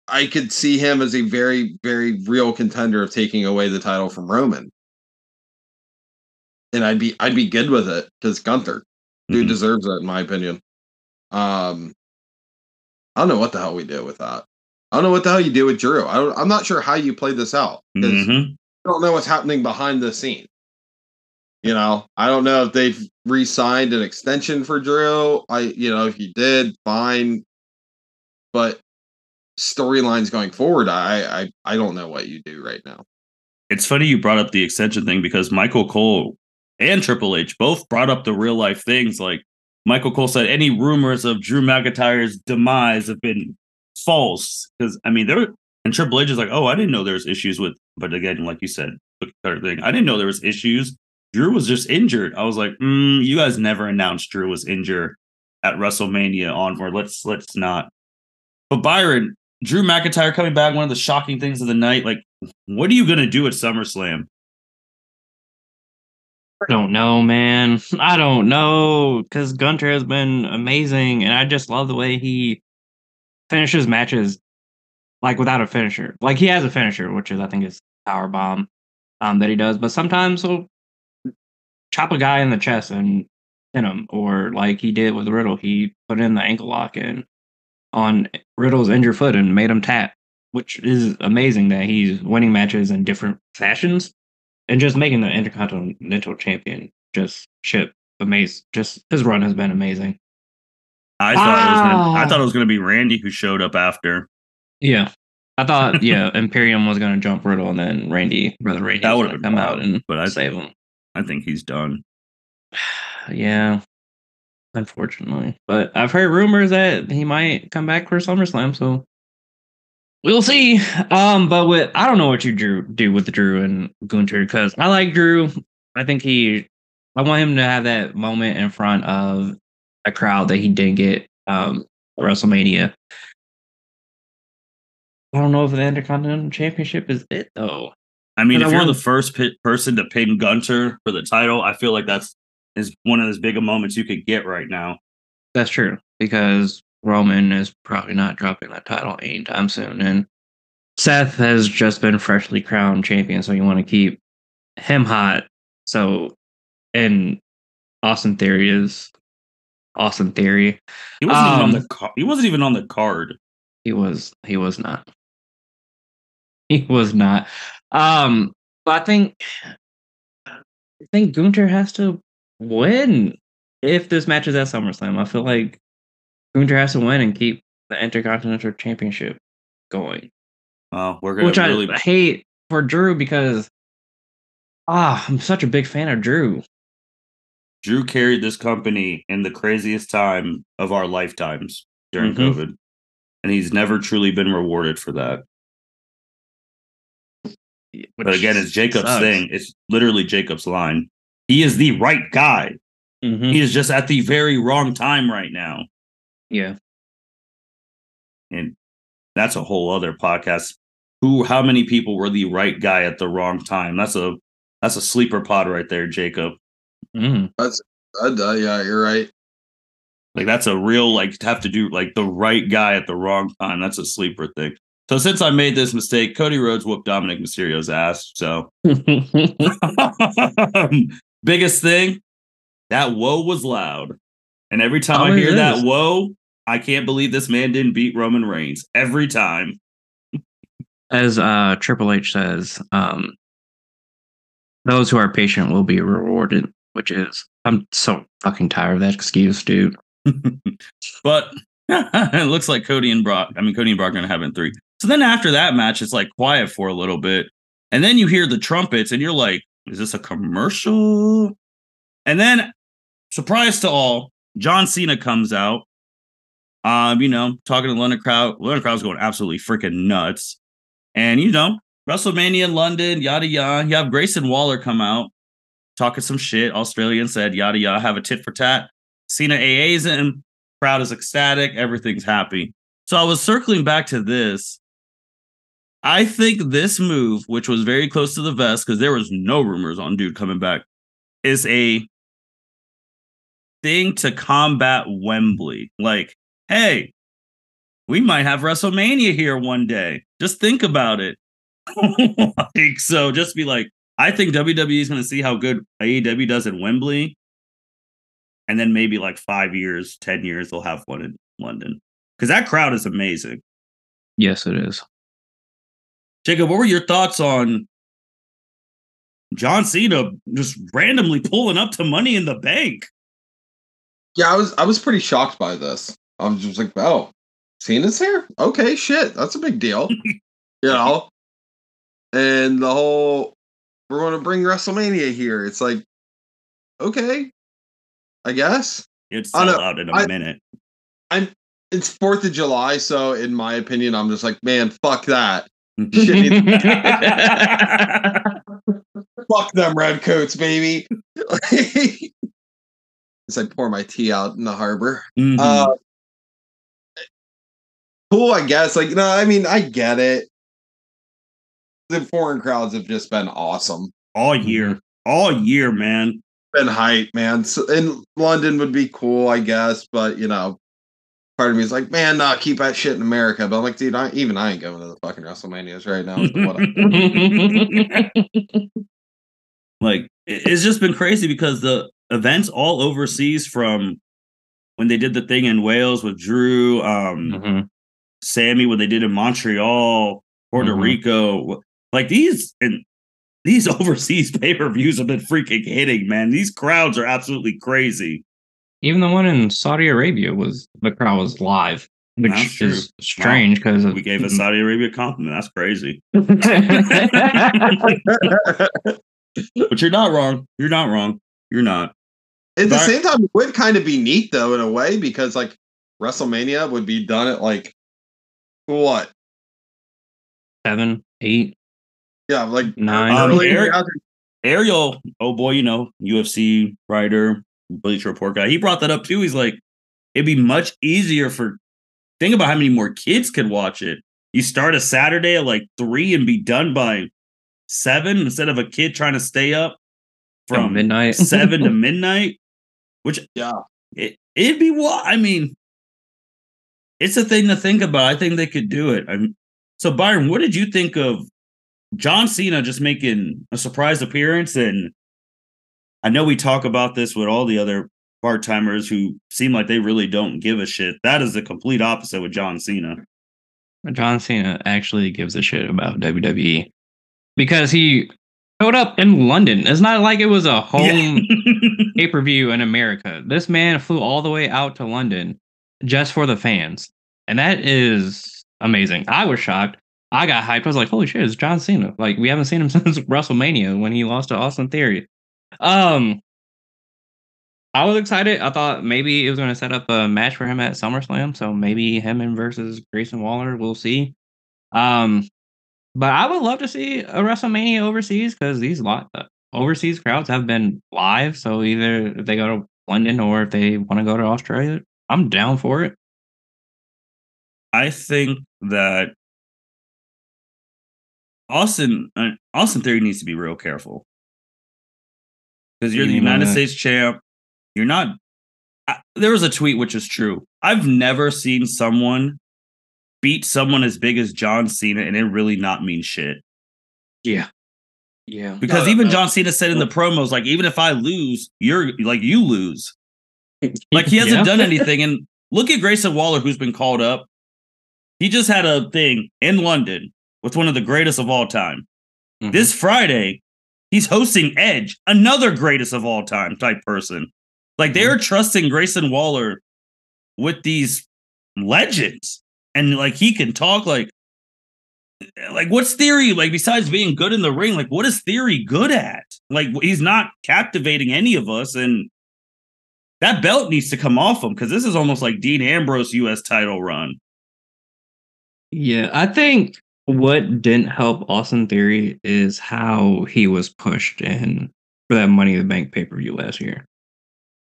I could see him as a very, very real contender of taking away the title from Roman, and I'd be I'd be good with it because Gunther, dude, Mhm. deserves it in my opinion. Um, I don't know what the hell we did with that. I don't know what the hell you do with Drew. I don't, I'm not sure how you play this out. Mhm. I don't know what's happening behind the scene. You know, I don't know if they've re-signed an extension for Drew. I, you know, if you did, fine. But storylines going forward, I, I, I don't know what you do right now. It's funny you brought up the extension thing because Michael Cole and Triple H both brought up the real life things. Like Michael Cole said, any rumors of Drew McIntyre's demise have been false. Because I mean, there and Triple H is like, oh, I didn't know there's issues with. But again, like you said, thing, I didn't know there was issues. Drew was just injured. I was like, mm, you guys never announced Drew was injured at WrestleMania onward. Let's let's not. But Byron, Drew McIntyre coming back, one of the shocking things of the night. Like, what are you gonna do at SummerSlam? I don't know, man. <laughs> I don't know because Gunther has been amazing, and I just love the way he finishes matches like without a finisher. Like he has a finisher, which is I think is power bomb um, that he does, but sometimes he'll chop a guy in the chest and pin him, or like he did with Riddle, he put in the ankle lock and on Riddle's injured foot and made him tap, which is amazing that he's winning matches in different fashions and just making the Intercontinental Champion just ship amazing. Just his run has been amazing. I thought it was gonna, I thought it was going to be Randy who showed up after. Yeah. I thought, <laughs> yeah, Imperium was going to jump Riddle and then Randy, brother Randy, That would've gonna come out and but I- save him. I think he's done. <sighs> Yeah, unfortunately. But I've heard rumors that he might come back for SummerSlam, so we'll see. Um, but with I don't know what you Drew do with Drew and Gunther because I like Drew. I think he, I want him to have that moment in front of a crowd that he didn't get um at WrestleMania. I don't know if the Intercontinental Championship is it though. I mean, if I you're the first pi person to pin Gunther for the title, I feel like that's is one of those big moments you could get right now. That's true because Roman is probably not dropping that title anytime soon, and Seth has just been freshly crowned champion, so you want to keep him hot. So, and Austin Theory is Austin Theory. He wasn't even on Um, the car- he wasn't even on the card. He was he was not. He was not. Um, but I think I think Gunther has to win if this match is at SummerSlam. I feel like Gunther has to win and keep the Intercontinental Championship going. Well, we're gonna Which I really hate for Drew because ah, I'm such a big fan of Drew. Drew carried this company in the craziest time of our lifetimes during Mhm. COVID, and he's never truly been rewarded for that. But again, it's Jacob's sucks. thing. It's literally Jacob's line. He is the right guy. Mhm. He is just at the very wrong time right now. Yeah. and that's a whole other podcast. Who, how many people were the right guy at the wrong time? That's a that's a sleeper pod right there, Jacob. Mhm. Uh, uh, yeah, you're right. Like that's a real like have to do like the right guy at the wrong time. That's a sleeper thing. So since I made this mistake, Cody Rhodes whooped Dominik Mysterio's ass. So <laughs> <laughs> biggest thing, that whoa was loud, and every time I Always hear that whoa, I can't believe this man didn't beat Roman Reigns every time. as uh Triple H says, um those who are patient will be rewarded, which is I'm so fucking tired of that excuse, dude. <laughs> but <laughs> it looks like Cody and Brock. I mean, Cody and Brock are gonna have it in three. So then after that match, it's like quiet for a little bit, and then you hear the trumpets, and you're like, "Is this a commercial?" And then, surprise to all, John Cena comes out. Um, you know, talking to London crowd. London crowd's going absolutely freaking nuts, and you know, WrestleMania in London, yada yada. You have Grayson Waller come out talking some shit. Australian said, yada yada. Have a tit for tat. Cena AA's in, Crowd is ecstatic. Everything's happy. So I was circling back to this. I think this move, which was very close to the vest, because there was no rumors on dude coming back, is a thing to combat Wembley. Like, hey, we might have WrestleMania here one day. Just think about it. <laughs> like, so just be like, I think WWE is going to see how good AEW does in Wembley. And then maybe like five years, 10 years, they'll have one in London. Because that crowd is amazing. Yes, it is. Jacob, what were your thoughts on John Cena just randomly pulling up to money in the bank? Yeah, I was I was pretty shocked by this. I was just like, oh, Cena's here? Okay, shit, that's a big deal. <laughs> you know? And the whole we're gonna bring WrestleMania here. It's like, okay, I guess. It's sell out in a I- minute. I'm it's Fourth of July, so in my opinion, I'm just like, man, fuck that. <laughs> Fuck them redcoats, baby. <laughs> As I pour my tea out in the harbor. Mhm. Uh, cool, I guess. Like, no, I mean, I get it. The foreign crowds have just been awesome. all year, all year, man. Been hype, man. So, in London would be cool, I guess, but you know, part of me is like, man, nah, keep that shit in America. But I'm like, dude, I, even I ain't going to the fucking WrestleManias right now. <laughs> <laughs> Like it's just been crazy because the events all overseas from when they did the thing in Wales with Drew, um, Mhm. Sami, what they did in Montreal, Puerto Mhm. Rico, like these and these <laughs> overseas pay per views have been freaking hitting, man. These crowds are absolutely crazy. Even the one in Saudi Arabia was the crowd was live, which That's true. is strange because We gave a <laughs> Saudi Arabia compliment. That's crazy. <laughs> But you're not wrong. You're not wrong. You're not. At the But- same time, it would kind of be neat though, in a way, because like WrestleMania would be done at like what? seven, eight, Yeah, like nine. Um, early Eric- 2000s. Ariel, oh boy, you know, UFC writer, Bleacher Report guy, he brought that up too. He's like, it'd be much easier for think about how many more kids could watch it. You start a Saturday at like three and be done by seven instead of a kid trying to stay up From from midnight. seven to <laughs> midnight, which Yeah. it, it'd be what I mean. It's a thing to think about. I think they could do it. I'm, so Byron, what did you think of John Cena just making a surprise appearance? And I know we talk about this with all the other part timers who seem like they really don't give a shit. That is the complete opposite with John Cena. John Cena actually gives a shit about WWE because he showed up in London. It's not like it was a <laughs> home pay per view in America. This man flew all the way out to London just for the fans. And that is amazing. I was shocked. I got hyped. I was like, holy shit, it's John Cena. Like, we haven't seen him <laughs> since WrestleMania when he lost to Austin Theory. Um, I was excited. I thought maybe it was going to set up a match for him at SummerSlam. So maybe him and versus Grayson Waller. We'll see. Um, but I would love to see a WrestleMania overseas because these lot overseas crowds have been live. So either if they go to London or if they want to go to Australia, I'm down for it. I think that Austin uh, Austin Theory needs to be real careful because you're the You United. States champ. You're not. I, there was a tweet which is true. I've never seen someone beat someone as big as John Cena and it really not mean shit. Yeah. Yeah. Because No, even no. John Cena said in the promos, like, even if I lose, you're like you lose. <laughs> Like he hasn't Yeah. done <laughs> anything. And look at Grayson Waller, who's been called up. He just had a thing in London with one of the greatest of all time. Mhm. This Friday, he's hosting Edge, another greatest of all time type person. Like they're trusting Grayson Waller with these legends. And like he can talk like like what's theory like besides being good in the ring like what is theory good at like he's not captivating any of us and that belt needs to come off him because this is almost like Dean Ambrose US title run. Yeah, I think what didn't help Austin Theory is how he was pushed in for that Money in the Bank pay per view last year.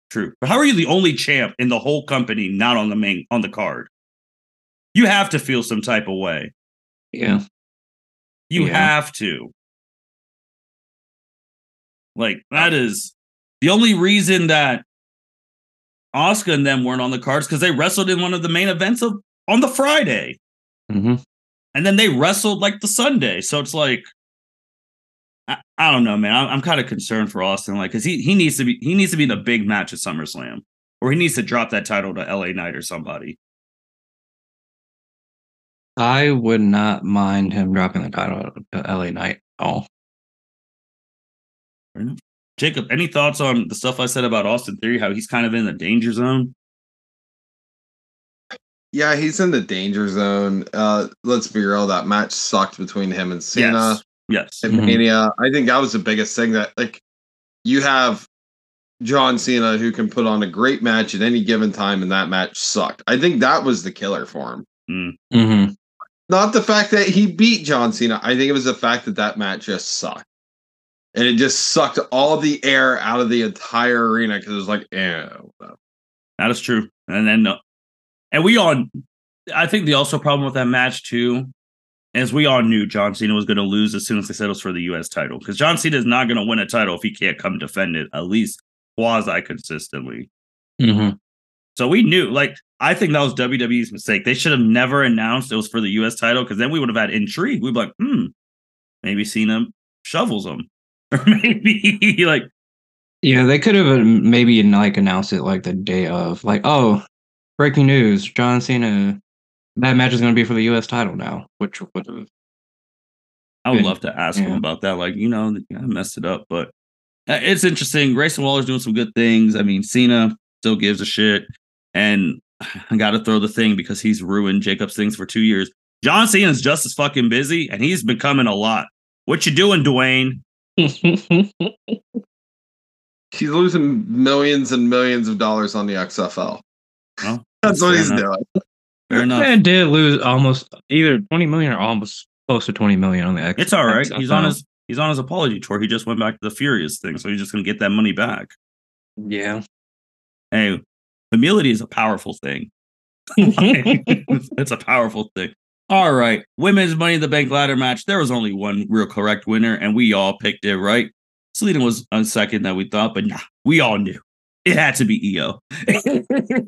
True. But how are you the only champ in the whole company not on the main on the card? You have to feel some type of way. Yeah, You Yeah. have to. Like that is the only reason that Asuka and them weren't on the cards because they wrestled in one of the main events of on the Friday. hmm and then they wrestled like the Sunday. So it's like, I, I don't know, man. I'm, I'm kind of concerned for Austin, like, because he he needs to be he needs to be in a big match at SummerSlam, or he needs to drop that title to LA Knight or somebody. I would not mind him dropping the title to LA Knight at all. Jacob, any thoughts on the stuff I said about Austin Theory? How he's kind of in the danger zone? Yeah, he's in the danger zone. Uh, let's be real. That match sucked between him and Cena. Yes, yes. Mhm. Mania. I think that was the biggest thing that like you have John Cena who can put on a great match at any given time, and that match sucked. I think that was the killer for him. Mm-hmm. Not the fact that he beat John Cena. I think it was the fact that that match just sucked. And it just sucked all the air out of the entire arena because it was like, eh. That is true. And then, uh, and we all I think the also problem with that match too, as we all knew, John Cena was going to lose as soon as they said it was for the U.S. title because John Cena is not going to win a title if he can't come defend it at least quasi consistently. Mm-hmm. So we knew, like, I think that was WWE's mistake. They should have never announced it was for the U.S. title because then we would have had intrigue. We'd be like, hmm, maybe Cena shovels him, <laughs> or maybe like Yeah, they could have uh, maybe like announced it like the day of, like, oh, breaking news: John Cena. That match is going to be for the U.S. title now, which would have. I would love to ask him about that. Like, you know, I messed it up, but uh, it's interesting. Grayson Waller's doing some good things. I mean, Cena still gives a shit. And <sighs> I got to throw the thing because he's ruined Jacob's things for two years. John Cena's just as fucking busy and he's becoming a lot. What you doing, Dwayne? <laughs> He's losing millions and millions of dollars on the XFL. Well, That's what fair he's enough. doing. Fair enough. Man did lose almost either twenty million or almost close to twenty million on the X. It's all right. He's uh, on his he's on his apology tour. He just went back to the Furious thing, so he's just gonna get that money back. Yeah. Hey, humility is a powerful thing. it's, <laughs> it's a powerful thing. All right. Women's Money in the Bank ladder match. There was only one real correct winner, and we all picked it right. Zelina was on second that we thought, but nah, we all knew. It had to be IYO.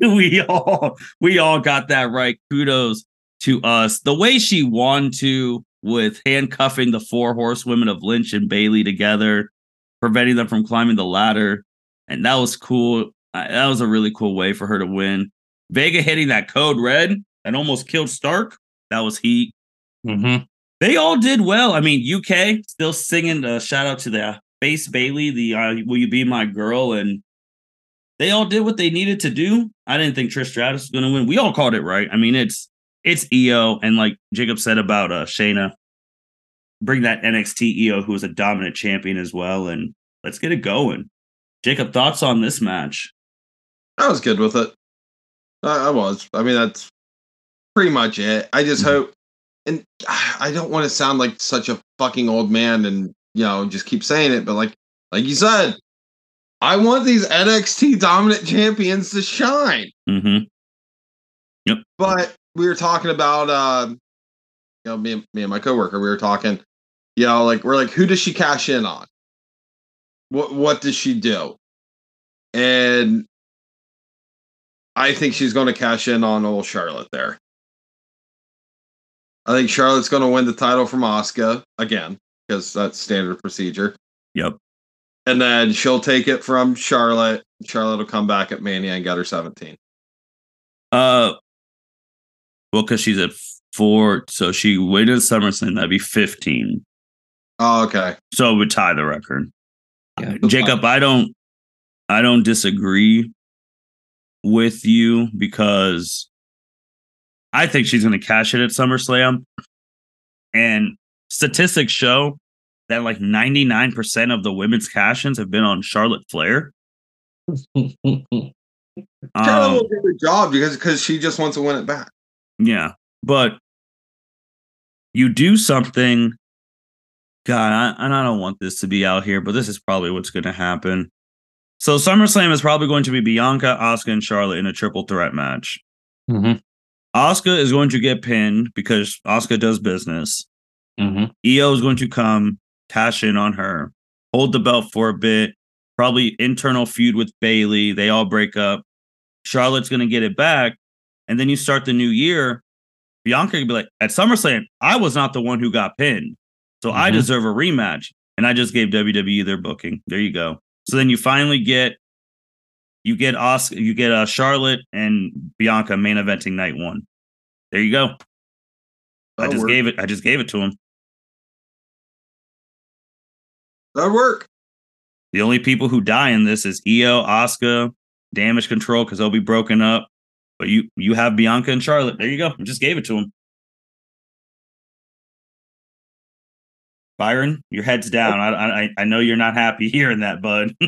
<laughs> <laughs> we all we all got that right. Kudos to us. The way she won to with handcuffing the four horsewomen of Lynch and Bayley together, preventing them from climbing the ladder. And that was cool. That was a really cool way for her to win. Vega hitting that code red and almost killed Stark. That was heat. Mm-hmm. They all did well. I mean, UK still singing a shout out to the Face Bayley, the uh, Will You Be My Girl? And they all did what they needed to do. I didn't think Trish Stratus was going to win. We all called it right. I mean, it's it's IYO. And like Jacob said about uh, Shayna, bring that NXT IYO, who was a dominant champion as well. And let's get it going. Jacob, thoughts on this match? I was good with it. I, I was. I mean, that's pretty much it. I just Mhm. hope, and I don't want to sound like such a fucking old man, and you know, just keep saying it. But like, like you said, I want these NXT dominant champions to shine. Mm-hmm. But we were talking about, uh, you know, me and, me and my coworker, we were talking, you know, like we're like, who does she cash in on? What what does she do? And I think she's going to cash in on old Charlotte there. I think Charlotte's going to win the title from Asuka again because that's standard procedure, Yep. And then she'll take it from Charlotte. Charlotte will come back at Mania and get her seventeen. Uh, well, because she's at four, so she waited SummerSlam. That'd be fifteen. Oh, okay. So it would tie the record. Yeah. Jacob, I don't, I don't disagree with you because I think she's going to cash it at SummerSlam, and statistics show that like ninety nine percent of the women's cash-ins have been on Charlotte Flair. <laughs> Charlotte Um, will do the job because because she just wants to win it back. Yeah, but you do something. God, I, and I don't want this to be out here, but this is probably what's going to happen. So SummerSlam is probably going to be Bianca, Asuka, and Charlotte in a triple threat match. mm-hmm. Asuka is going to get pinned because Asuka does business. Mm-hmm. IYO is going to come, cash in on her, hold the belt for a bit, probably internal feud with Bayley. They all break up. Charlotte's going to get it back. And then you start the new year. Bianca could be like, at SummerSlam, I was not the one who got pinned. So I Mhm. deserve a rematch. And I just gave WWE their booking. There you go. So then you finally get you get Asuka, you get uh, Charlotte and Bianca main eventing night one. There you go. I just work. gave it. I just gave it to him. That'll work. The only people who die in this is IYO, Asuka, Damage Control because they'll be broken up. But you you have Bianca and Charlotte. There you go. I just gave it to him. Byron, your head's down. I I, I know you're not happy hearing that, bud. <laughs>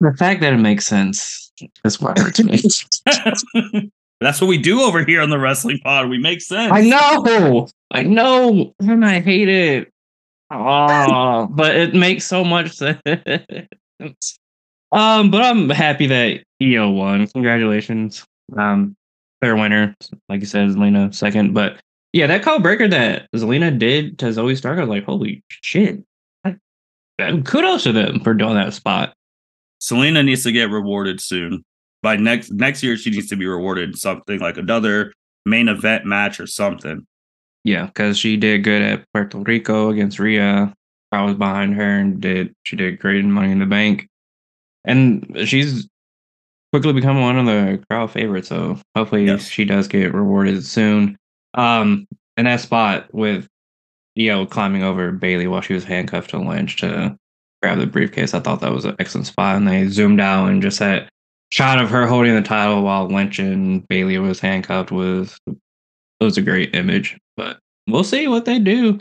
The fact that it makes sense is what hurts me. <laughs> That's what we do over here on the Wrestling Pod. We make sense. I know, I know, and I hate it. Oh, but it makes so much <laughs> sense. Um, but I'm happy that IYO won. Congratulations. Um, fair winner, like you said, Zelina second. But yeah, that Code Breaker that Zelina did to Zoey Stark, I was like, holy shit. I, kudos to them for doing that spot. Zelina needs to get rewarded soon. By next next year, she needs to be rewarded something like another main event match or something. Yeah, because she did good at Puerto Rico against Rhea. I was behind her and did she did great in Money in the Bank, and she's quickly become one of the crowd favorites. So hopefully Yes. she does get rewarded soon. Um, and that spot with IYO climbing over Bayley while she was handcuffed to Lynch to grab the briefcase, I thought that was an excellent spot. And they zoomed out and just that shot of her holding the title while Lynch and Bayley was handcuffed was it was a great image. But we'll see what they do.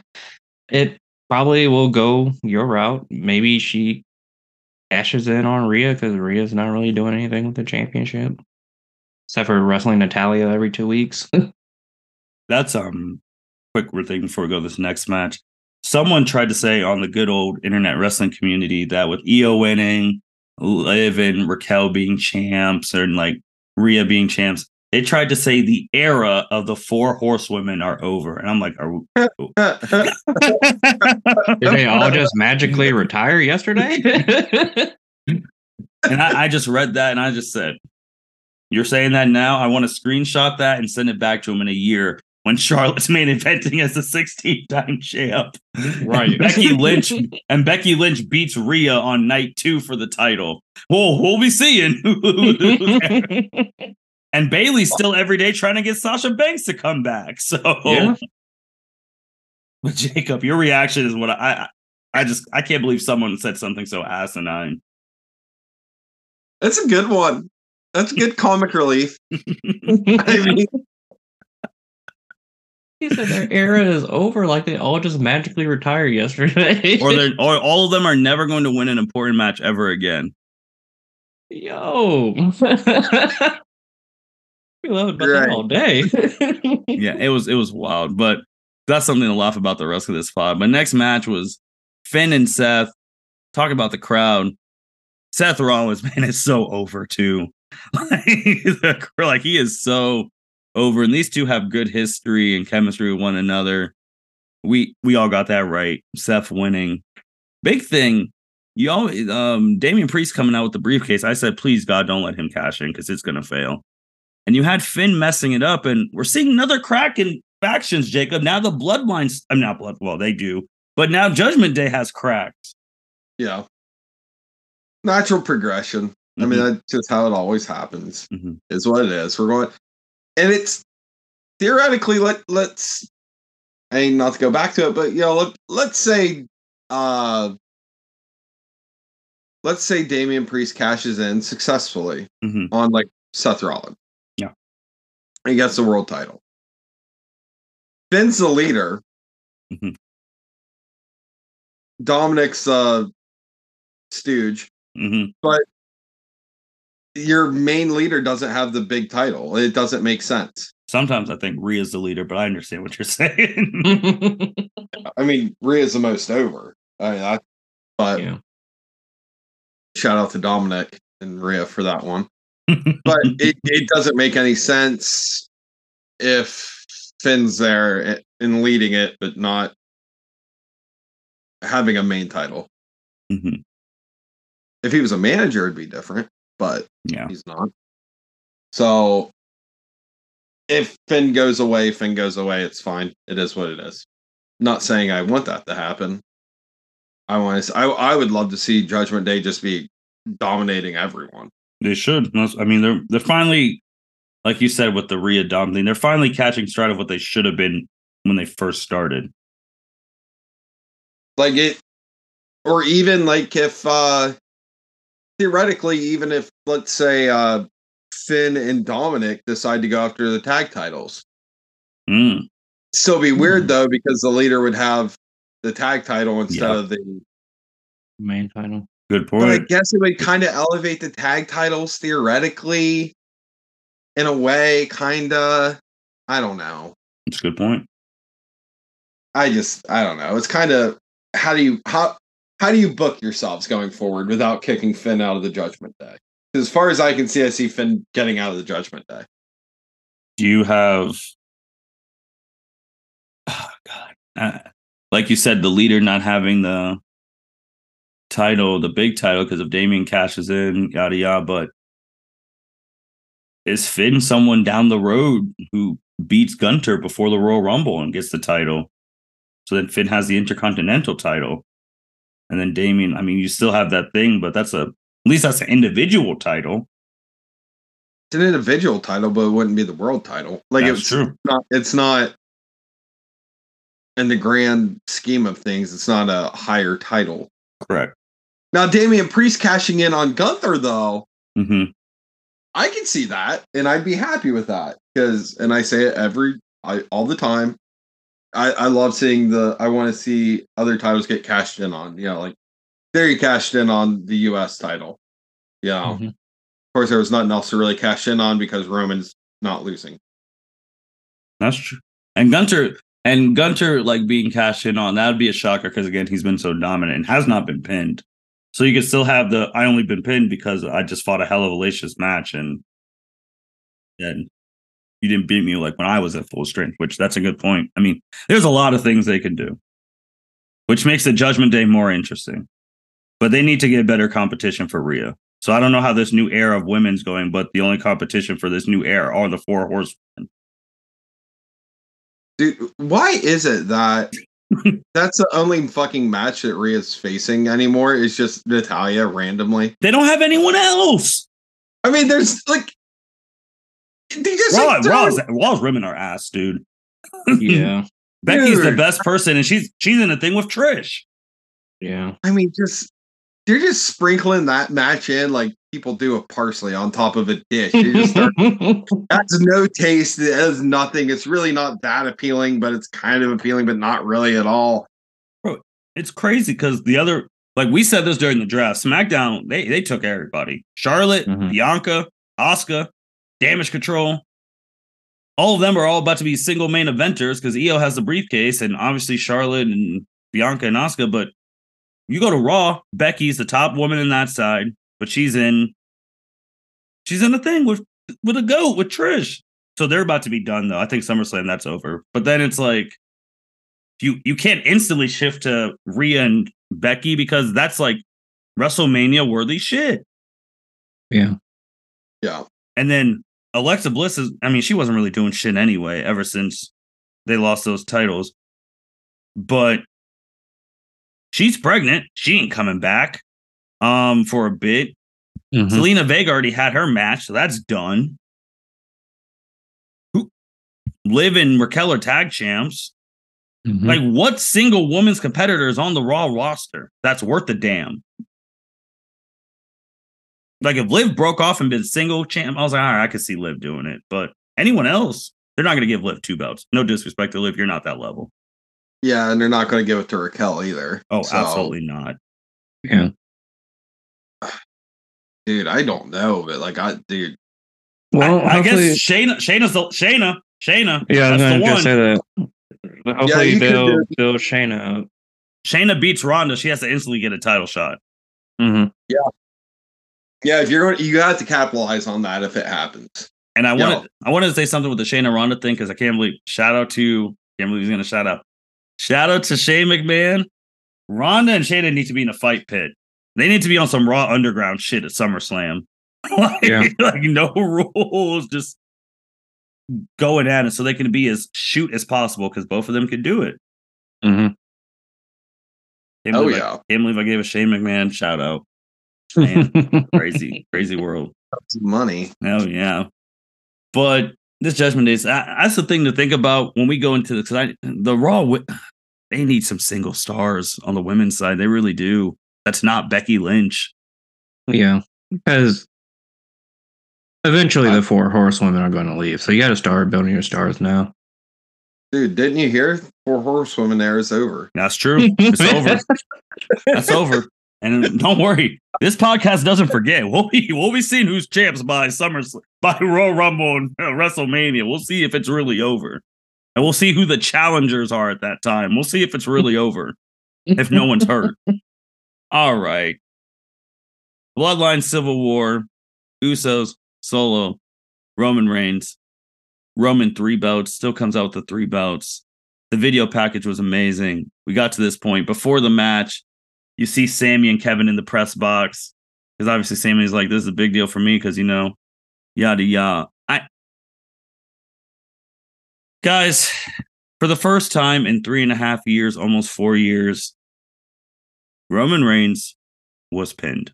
It probably will go your route. Maybe she cashes in on Rhea because Rhea's not really doing anything with the championship. Except for wrestling Natalya every two weeks. <laughs> That's um quick thing before we go to this next match. Someone tried to say on the good old internet wrestling community that with IYO winning, Liv and Raquel being champs, and like Rhea being champs, they tried to say the era of the four horsewomen are over. And I'm like, are we- <laughs> oh. Did they all just magically <laughs> retire yesterday? <laughs> and I, I just read that and I just said, You're saying that now? I want to screenshot that and send it back to him in a year when Charlotte's main eventing as the 16 time champ. Right. And Becky Lynch and Becky Lynch beats Rhea on night two for the title. Well, we'll be seeing. And Bayley's still every day trying to get Sasha Banks to come back. <laughs> So Yeah. <laughs> But Jacob, your reaction is what I I I just I can't believe someone said something so asinine. That's a good one. That's good <laughs> comic relief. I mean, he said their era is over, like they all just magically retire yesterday. or they're or all of them are never going to win an important match ever again. Yo. We love it about Right. them all day. <laughs> Yeah, it was it was wild, but that's something to laugh about the rest of this pod. But next match was Finn and Seth. Talk about the crowd. Seth Rollins, <laughs> man, is so over too. <laughs> Like, the- like he is so over, and these two have good history and chemistry with one another. We we all got that right. Seth winning. Big thing. You all um Damian Priest coming out with the briefcase. I said, please God, don't let him cash in because it's gonna fail. And you had Finn messing it up, and we're seeing another crack in factions, Jacob. Now the bloodlines, I'm not blood, well, they do, but now Judgment Day has cracks. yeah. Natural progression. I mean, Mhm. that's just how it always happens. Mhm. Is what it is. We're going, and it's theoretically let let's. I mean, not to go back to it, but you know, let let's say, uh, let's say Damian Priest cashes in successfully Mhm. on like Seth Rollins. He gets the world title. Finn's the leader. Mhm. Dominik's uh stooge Mhm. your main leader doesn't have the big title. It doesn't make sense. Sometimes I think Rhea's the leader, but I understand what you're <laughs> saying. I mean, Rhea's the most over. I mean, I, but yeah. shout out to Dominik and Rhea for that one. But <laughs> it, it doesn't make any sense if Finn's there and leading it, but not having a main title. Mhm. If he was a manager, it'd be different, but Yeah. he's not. So if Finn goes away, Finn goes away. It's fine. It is what it is. Not saying I want that to happen. I want to. I I would love to see Judgment Day just be dominating everyone. They should. I mean, they're they're finally, like you said, with the Rhea Dom thing, they're finally catching stride of what they should have been when they first started. Like it, or even like if uh theoretically, even if let's say uh Finn and Dominik decide to go after the tag titles, Mm. still be weird though because the leader would have the tag title instead Yeah. of the Main title. Good But I guess it would kind of elevate the tag titles theoretically, in a way, kind of. I don't know. It's a good point. I just, I don't know. It's kind of how do you how how do you book yourselves going forward without kicking Finn out of the Judgment Day? As far as I can see, I see Finn getting out of the Judgment Day. Do you have, <sighs> oh God, uh, like you said, the leader not having the title, the big title, because if Damian cashes in, yada yada. But is Finn someone down the road who beats Gunther before the Royal Rumble and gets the title? So then Finn has the Intercontinental title. And then Damian, I mean, you still have that thing, but that's a at least that's an individual title. It's an individual title, but it wouldn't be the world title. Like That's it's true. not it's not in the grand scheme of things, it's not a higher title. Correct. Now Damian Priest cashing in on Gunther though, hmm I can see that, and I'd be happy with that because, and I say it every, I all the time. I I love seeing the. I want to see other titles get cashed in on. You know, like there you cashed in on the U.S. title. You know, Mhm. of course there was nothing else to really cash in on because Roman's not losing. That's true. And Gunther and Gunther like being cashed in on that would be a shocker because again he's been so dominant and has not been pinned. So you could still have the I only been pinned because I just fought a hell of a lacious match and and you didn't beat me like when I was at full strength, which that's a good point. I mean, there's a lot of things they can do, which makes the Judgment Day more interesting. But they need to get better competition for Rhea. So I don't know how this new era of women's going, but the only competition for this new era are the four horsemen. Dude, why is it that that's the only fucking match that Rhea's facing anymore? Is just Natalya randomly. They don't have anyone else. I mean, there's like they just Raw, like, throw- Raw's, Raw's rimming our ass, dude. Yeah. <laughs> Becky's the best person, and she's she's in a thing with Trish. Yeah. I mean, just they're just sprinkling that match in like people do a parsley on top of a dish. You just start, <laughs> has no taste. It has nothing. It's really not that appealing, but it's kind of appealing, but not really at all. Bro, It's crazy because the other, like we said this during the draft, SmackDown they they took everybody: Charlotte, Mhm. Bianca, Asuka, Damage Control. All of them are all about to be single main eventers because IYO has the briefcase, and obviously Charlotte and Bianca and Asuka. But you go to Raw, Becky's the top woman in that side, but she's in she's in a thing with with a goat with Trish. So they're about to be done though. I think SummerSlam that's over. But then it's like you you can't instantly shift to Rhea and Becky because that's like WrestleMania worthy shit. Yeah. Yeah. And then Alexa Bliss is I mean, she wasn't really doing shit anyway ever since they lost those titles. But she's pregnant. She ain't coming back um for a bit. Mhm. Zelina Vega already had her match, so that's done. Who Liv and Raquel are tag champs. Mhm. Like, what single woman's competitor is on the Raw roster that's worth a damn? Like, if Liv broke off and been single champ, I was like, all right, I could see Liv doing it. But anyone else, they're not going to give Liv two belts. No disrespect to Liv, you're not that level. Yeah, and they're not going to give it to Raquel either. Oh, So, absolutely not. yeah. Dude. I don't know, but like, I dude, Well, I, I guess hopefully- Shayna, Shayna's the Shayna, Shayna. Yeah, I was that's gonna the just one. say that. Hopefully you could they'll do- build Shayna up. Shayna beats Ronda. She has to instantly get a title shot. Mm-hmm. yeah, Yeah, if you're going, you got to capitalize on that if it happens. And I Yeah. wanted I wanted to say something with the Shayna Ronda thing because I can't believe shout out to can't believe he's gonna shout out. Shout out to Shane McMahon. Ronda and Shayna need to be in a fight pit. They need to be on some raw underground shit at SummerSlam. <laughs> like, Yeah. like no <laughs> rules, just going at it so they can be as shoot as possible because both of them can do it. Mhm. Can't Oh believe I- yeah, can't believe I gave a Shane McMahon shout out. <laughs> Man. Crazy, crazy world. That's money. Oh yeah, but this Judgment Day, that's the thing to think about when we go into this. 'cause I, the Raw, they need some single stars on the women's side. They really do. That's not Becky Lynch. yeah, because eventually the four horsewomen are going to leave, so you got to start building your stars now. Dude, didn't you hear? Four horsewomen there is over. That's true. It's over. That's over. And don't worry, this podcast doesn't forget. We'll be we'll be seeing who's champs by Summer by Royal Rumble and uh, WrestleMania. We'll see if it's really over, and we'll see who the challengers are at that time. We'll see if it's really over. if no one's hurt. All right. Bloodline Civil War, Usos, Solo, Roman Reigns. Roman three belts, still comes out with the three belts. The video package was amazing. We got to this point before the match. You see Sami and Kevin in the press box because obviously Sami's like, "This is a big deal for me," because you know, yada yada. I guys, for the first time in three and a half years, almost four years, Roman Reigns was pinned.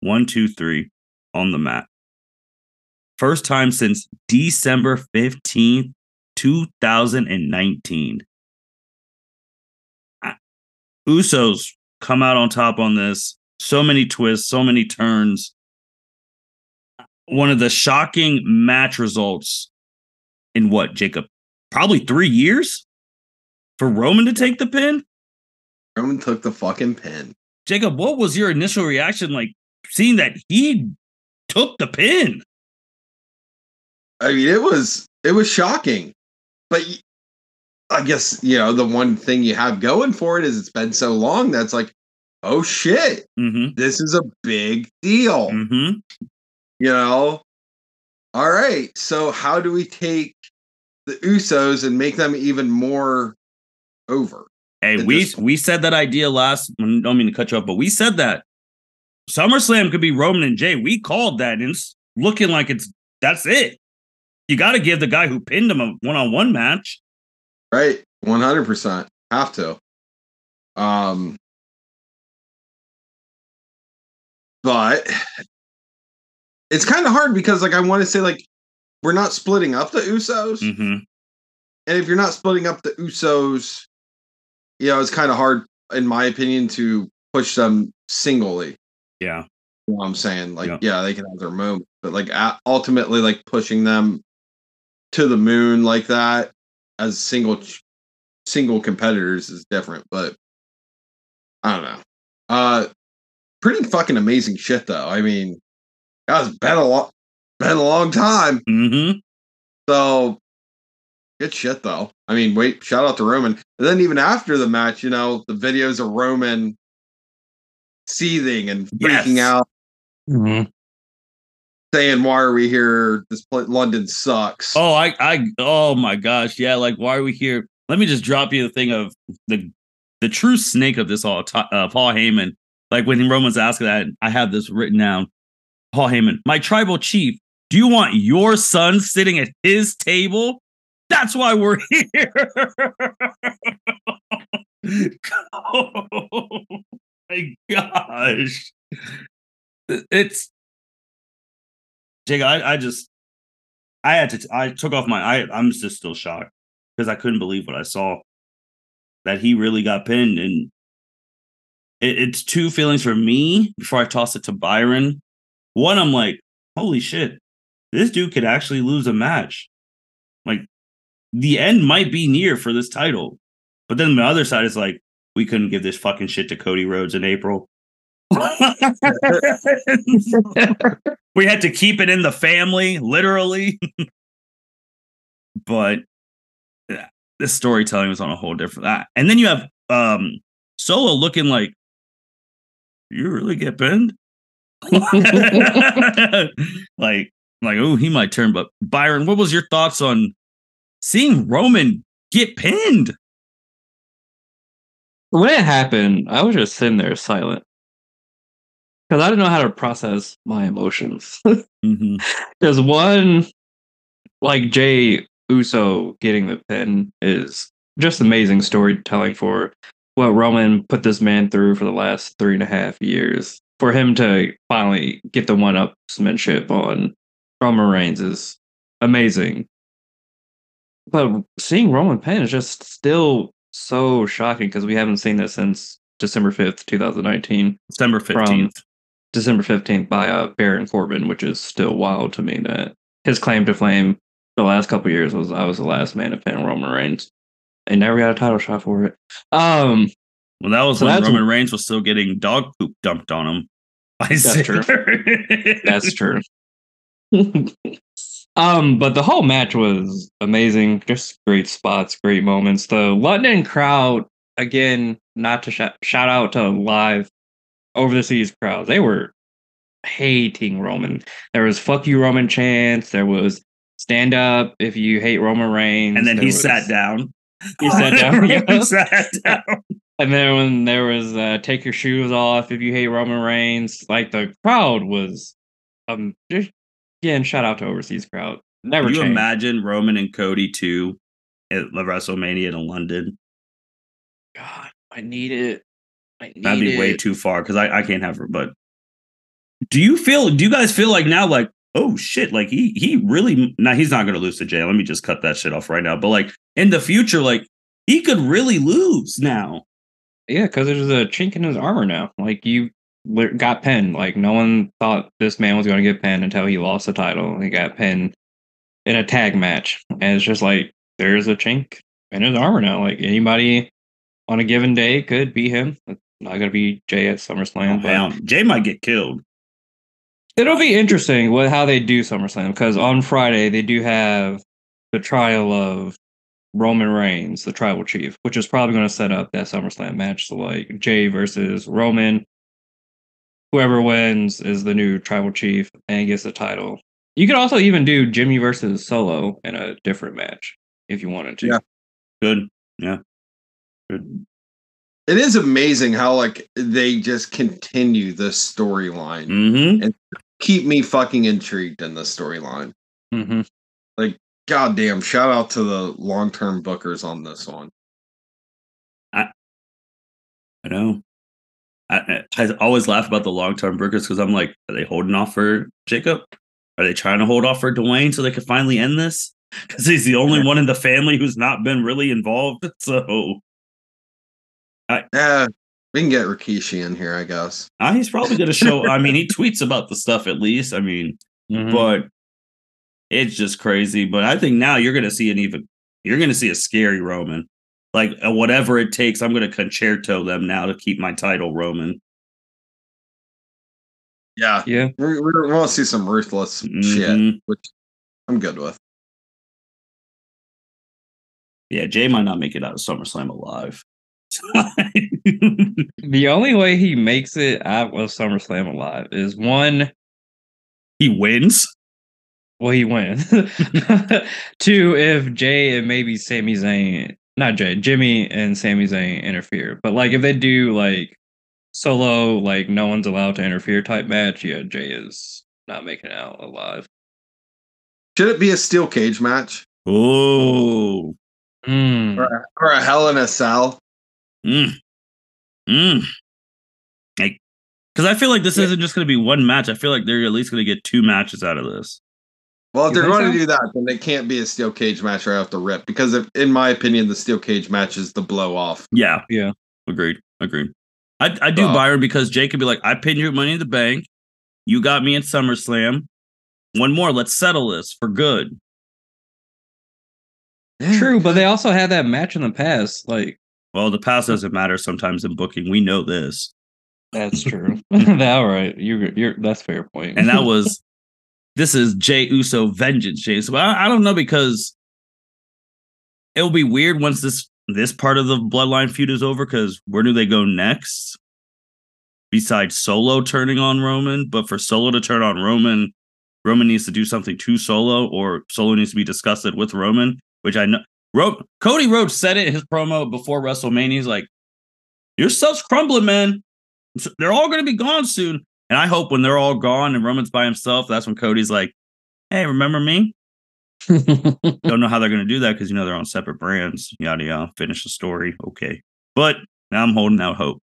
One, two, three on the mat. First time since December 15th, 2019. Ah, Usos come out on top on this. So many twists, so many turns. One of the shocking match results in what, Jacob? Probably three years for Roman to take the pin? Roman took the fucking pin. Jacob, what was your initial reaction like seeing that he took the pin? I mean, it was it was shocking, but I guess you know the one thing you have going for it is it's been so long. That's like, oh shit, Mm-hmm. this is a big deal. Mm-hmm. You know. All right, so how do we take the Usos and make them even more over? Hey, we we said that idea last. I don't mean to cut you off, but we said that SummerSlam could be Roman and Jey. We called that, and it's looking like it's that's it. You got to give the guy who pinned him a one-on-one match. Right, one hundred percent have to. Um, but it's kind of hard because, like, I want to say, like, we're not splitting up the Usos, Mm-hmm. and if you're not splitting up the Usos, you know, it's kind of hard, in my opinion, to push them singly. Yeah, You know what I'm saying? Like, Yeah. yeah, they can have their moment, but like ultimately, like pushing them to the moon like that as single single competitors is different. But I don't know. Uh, pretty fucking amazing shit though. I mean, that's been a lot, been a long time. mm-hmm. So good shit though. I mean, wait, shout out to Roman. And then even after the match, you know, the videos of Roman seething and freaking Yes. out Mhm. saying, "Why are we here? This pla- London sucks." Oh, I, I, oh my gosh, yeah. Like, why are we here? Let me just drop you the thing of the the true snake of this all, uh, Paul Heyman. Like when Roman's asking that, I have this written down. Paul Heyman, my tribal chief. Do you want your son sitting at his table? That's why we're <laughs> here. oh my gosh, it's Jake. I, I just I had to. I took off my. I. I'm just still shocked because I couldn't believe what I saw. That he really got pinned, and it, it's two feelings for me before I toss it to Byron. One, I'm like, holy shit, this dude could actually lose a match. The end might be near for this title. But then the other side is like, we couldn't give this fucking shit to Cody Rhodes in April. <laughs> we had to keep it in the family, literally. <laughs> but yeah, this storytelling was on a whole different. Uh, and then you have um Solo looking like you really get pinned. <laughs> like, like, oh, he might turn. But Byron, what was your thoughts on seeing Roman get pinned? When it happened, I was just sitting there silent because I didn't know how to process my emotions. <laughs> Mm-hmm. There's one, like Jey Uso getting the pin is just amazing storytelling for what Roman put this man through for the last three and a half years. For him to finally get the one upsmanship on Roman Reigns is amazing. But seeing Roman pin is just still so shocking because we haven't seen this since December 5th, 2019. December 15th. December 15th by uh, Baron Corbin, which is still wild to me that his claim to fame the last couple years was I was the last man to pin Roman Reigns. And never got a title shot for it. Um, well, that was So when Roman Reigns was still getting dog poop dumped on him. by That's true. That's true. <laughs> <laughs> um, but the whole match was amazing. Just great spots, great moments. The London crowd, again, not to shout, shout out to live over the seas crowd. They were hating Roman. There was fuck you Roman chants. There was stand up if you hate Roman Reigns. And then he was- sat down. He sat <laughs> down. he <laughs> sat down. And then when there was uh, take your shoes off if you hate Roman Reigns, like the crowd was um just again shout out to overseas crowd. Never Can you imagine Roman and Cody too at the WrestleMania in London? God, I need it. I need That'd be it. way too far because I, I can't have her. But do you feel? Do you guys feel like now, like, oh shit, like he he really now he's not going to lose to Jey. Let me just cut that shit off right now. But like in the future, like he could really lose now. Yeah, because there's a chink in his armor now. Like you got pinned. Like no one thought this man was going to get pinned until he lost the title. He got pinned in a tag match, and it's just like there's a chink in his armor now. Like anybody on a given day could be him. It's not going to be Jey at SummerSlam, Oh, but Jey might get killed. it'll be interesting with how they do SummerSlam because on Friday they do have the trial of Roman Reigns, the tribal chief, which is probably going to set up that SummerSlam match. So like Jey versus Roman. Whoever wins is the new tribal chief and gets the title. You could also even do Jimmy versus Solo in a different match if you wanted to. Yeah. Good. Yeah. Good. It is amazing how like they just continue the storyline. Mm-hmm. Keep me fucking intrigued in the storyline. hmm God damn, shout out to the long term bookers on this one. I, I know. I, I I always laugh about the long term burgers because I'm like, are they holding off for Jacob? Are they trying to hold off for Dwayne so they can finally end this? <laughs> Because he's the only one in the family who's not been really involved. <laughs> So Yeah, we can get Rikishi in here, I guess. uh, he's probably going to show. I mean, he <laughs> tweets about the stuff at least. I mean, Mhm. but it's just crazy. But I think now you're going to see an even, you're going to see a scary Roman. Like uh, whatever it takes, I'm going to concerto them now to keep my title, Roman. Yeah, yeah. we, we want to see some ruthless shit, Mhm. which I'm good with. Yeah, Jey might not make it out of SummerSlam alive. <laughs> The only way he makes it out of SummerSlam alive is one, he wins. well, he wins. <laughs> Two, if Jey and maybe Sami Zayn, not Jey, Jimmy and Sami Zayn interfere. But like if they do like solo, like no one's allowed to interfere type match, yeah, Jey is not making it out alive. Should it be a steel cage match Oh, Mm. or a, or a Hell in a Cell? mm. Mm. Like, because I feel like this Yeah. isn't just going to be one match. I feel like they're at least going to get two matches out of this. Well, if You they're think going to do that, then it can't be a steel cage match right off the rip because, if, in my opinion, the steel cage match is the blow off. Yeah, Yeah. agreed, agreed. I I do Well- Byron because Jake could be like, I pinned you at Money in the Bank. You got me at SummerSlam. One more, let's settle this for good. True, but they also had that match in the past. Like Well, the past doesn't matter sometimes in booking. We know this. that's true. <laughs> <laughs> that all right. You're you're that's fair point. and that was <laughs> this is Jey Uso vengeance, Jey. So I, I don't know because it'll be weird once this this part of the bloodline feud is over. Because where do they go next? Besides Solo turning on Roman, but for Solo to turn on Roman, Roman needs to do something to Solo, or Solo needs to be disgusted with Roman. Which I know. Ro- Cody Rhodes said it in his promo before WrestleMania. He's like, "Your stuff's crumbling, man. They're all going to be gone soon." And I hope when they're all gone and Roman's by himself, that's when Cody's like, "Hey, remember me?" <laughs> Don't know how they're going to do that because you know they're on separate brands. Yada yada. Finish the story, okay. But now I'm holding out hope.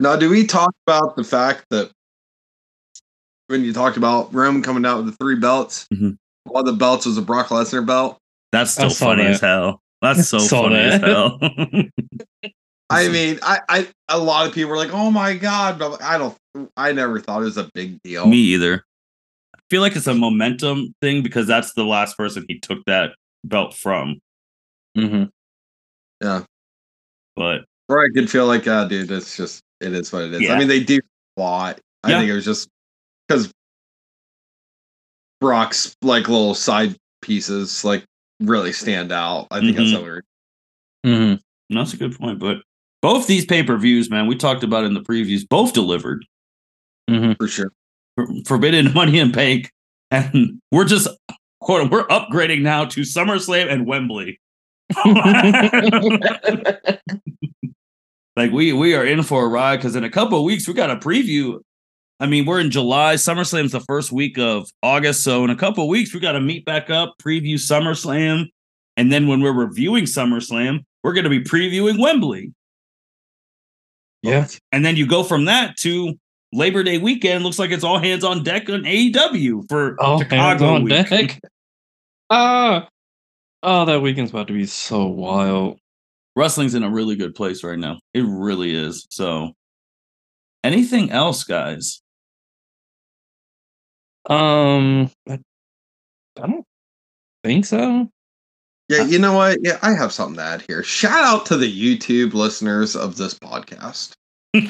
Now, do we talk about the fact that when you talked about Roman coming out with the three belts, Mhm. one of the belts was a Brock Lesnar belt? That's I still saw funny that. as hell. That's <laughs> so Saw funny as hell. <laughs> I mean, I, I, a lot of people were like, "Oh my god!" But I don't. I never thought it was a big deal. me either. I feel like it's a momentum thing because that's the last person he took that belt from. hmm Yeah, But Or I could feel like, ah, dude, it's just, it is what it is. Yeah. I mean, they do a lot. I Yeah. think it was just because Brock's like little side pieces like really stand out. I think that's Mhm. how we're. hmm that's a good point. But both these pay per views, man, we talked about in the previews, both delivered. hmm For sure. For- Forbidden <laughs> Money and Bank, and we're just quote on, we're upgrading now to SummerSlam and Wembley. <laughs> like we we are in for a ride because in a couple of weeks we got a preview. I mean, we're in July. SummerSlam's the first week of August, so in a couple of weeks we got to meet back up, preview SummerSlam, and then when we're reviewing SummerSlam, we're going to be previewing Wembley. Yeah. And then you go from that to Labor Day weekend. Looks like it's all hands on deck on AEW for Oh, hands Chicago on week. deck. <laughs> Ah, oh, that weekend's about to be so wild. Wrestling's in a really good place right now. It really is. So, anything else, guys? Um, I, I don't think so. Yeah, uh, you know what? Yeah, I have something to add here. Shout out to the YouTube listeners of this podcast. <laughs> I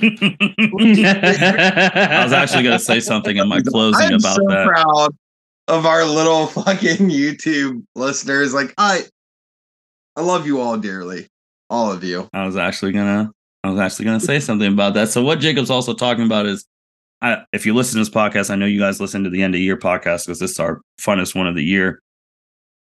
was actually going to say something in my <laughs> closing I'm about so that. proud of our little fucking YouTube listeners. Like I, I love you all dearly, all of you. I was actually gonna I was actually gonna say something about that. So what Jacob's also talking about is I, if you listen to this podcast, I know you guys listen to the end of year podcast because this is our funnest one of the year.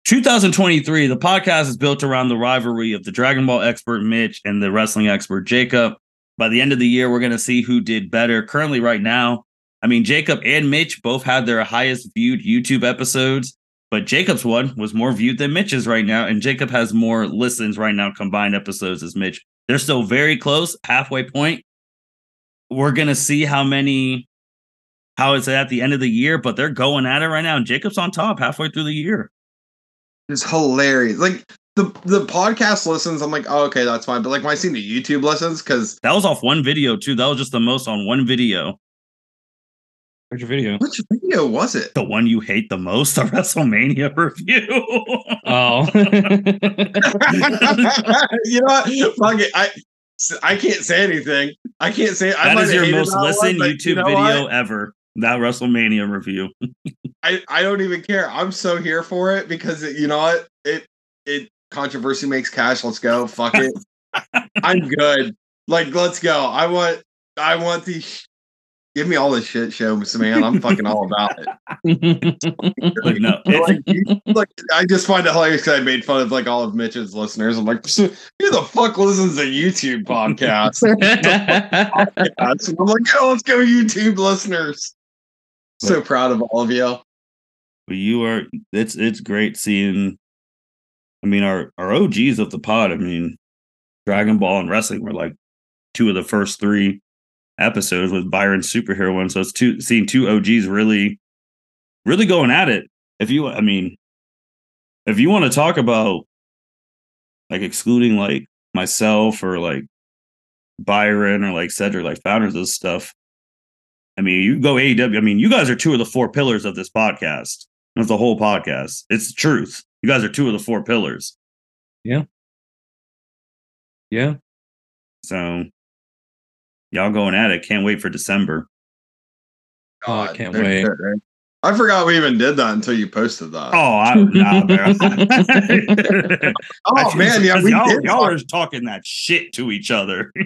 2023, the podcast is built around the rivalry of the Dragon Ball expert Mitch and the wrestling expert Jacob. By the end of the year, we're gonna see who did better. Currently, right now, I mean Jacob and Mitch both had their highest viewed YouTube episodes, but Jacob's one was more viewed than Mitch's right now, and Jacob has more listens right now combined episodes as Mitch. They're still very close, halfway point. We're gonna see how many, how it's at the end of the year, but they're going at it right now. And Jacob's on top halfway through the year. It's hilarious. Like the the podcast listens, I'm like, oh, okay, that's fine. But like when I see the YouTube listens, because That was off one video too. That was just the most on one video. Where's your video? which video was it? The one you hate the most, the <laughs> WrestleMania review. Oh, <laughs> <laughs> you know what? Fuck it. I I can't say anything. I can't say. I that might is your most that one, listened YouTube you know video what? ever. That WrestleMania review. <laughs> I I don't even care. I'm so here for it because it, you know what? It it controversy makes cash. Let's go. Fuck it. <laughs> I'm good. Like let's go. I want I want the give me all the shit show, man. I'm fucking all about it. <laughs> But no, like, you- like, I just find it hilarious because I made fun of like all of Mitch's listeners. I'm like, who the fuck listens to YouTube podcasts? Podcasts. I'm like, oh, let's go, YouTube listeners. So proud of all of you. But you are it's it's great seeing I mean our our OGs of the pod, I mean Dragon Ball and wrestling were like two of the first three episodes with Byron's superhero one. So it's two seeing two OGs really really going at it. If you I mean if you want to talk about like excluding like myself or like Byron or like Cedric, like founders of stuff, I mean, you go AEW. I mean, you guys are two of the four pillars of this podcast. Of the whole podcast. It's the truth. You guys are two of the four pillars. yeah. Yeah. So y'all going at it. Can't wait for December. Oh, I God, can't wait. good, right? I forgot we even did that until you posted that. Oh, I, nah, bro. <laughs> <laughs> Oh, man, yeah, we y'all, did. y'all are talking that shit to each other. <laughs>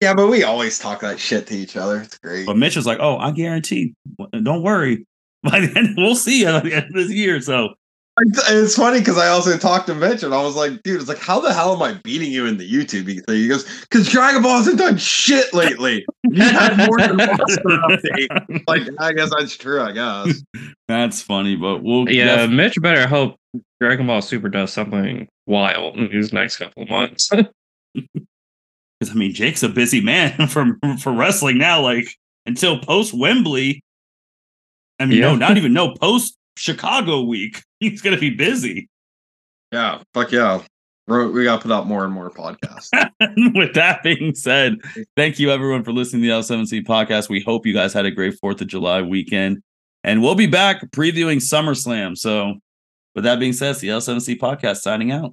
yeah, but we always talk that shit to each other. It's great. But Mitch was like, "Oh, I guarantee. Don't worry. <laughs> By the end, we'll see you at the end of this year." So It's funny because I also talked to Mitch and I was like, dude, it's like, how the hell am I beating you in the YouTube thing? He goes, because Dragon Ball hasn't done shit lately. You had more than <laughs> monster update. Like, I guess that's true, I guess. <laughs> that's funny, but we'll Yeah, def- Mitch better hope Dragon Ball Super does something wild in these next couple of months. Because I mean, Jake's a busy man <laughs> for for wrestling now. Like until post Wembley, I mean, no, not even <laughs> no post Chicago week. <laughs> He's gonna be busy. Yeah, fuck yeah. We're- We got to put out more and more podcasts. With that being said, thank you everyone for listening to the L7C podcast. We hope you guys had a great Fourth of July weekend, and we'll be back previewing SummerSlam. So, with that being said, it's the L7C podcast signing out.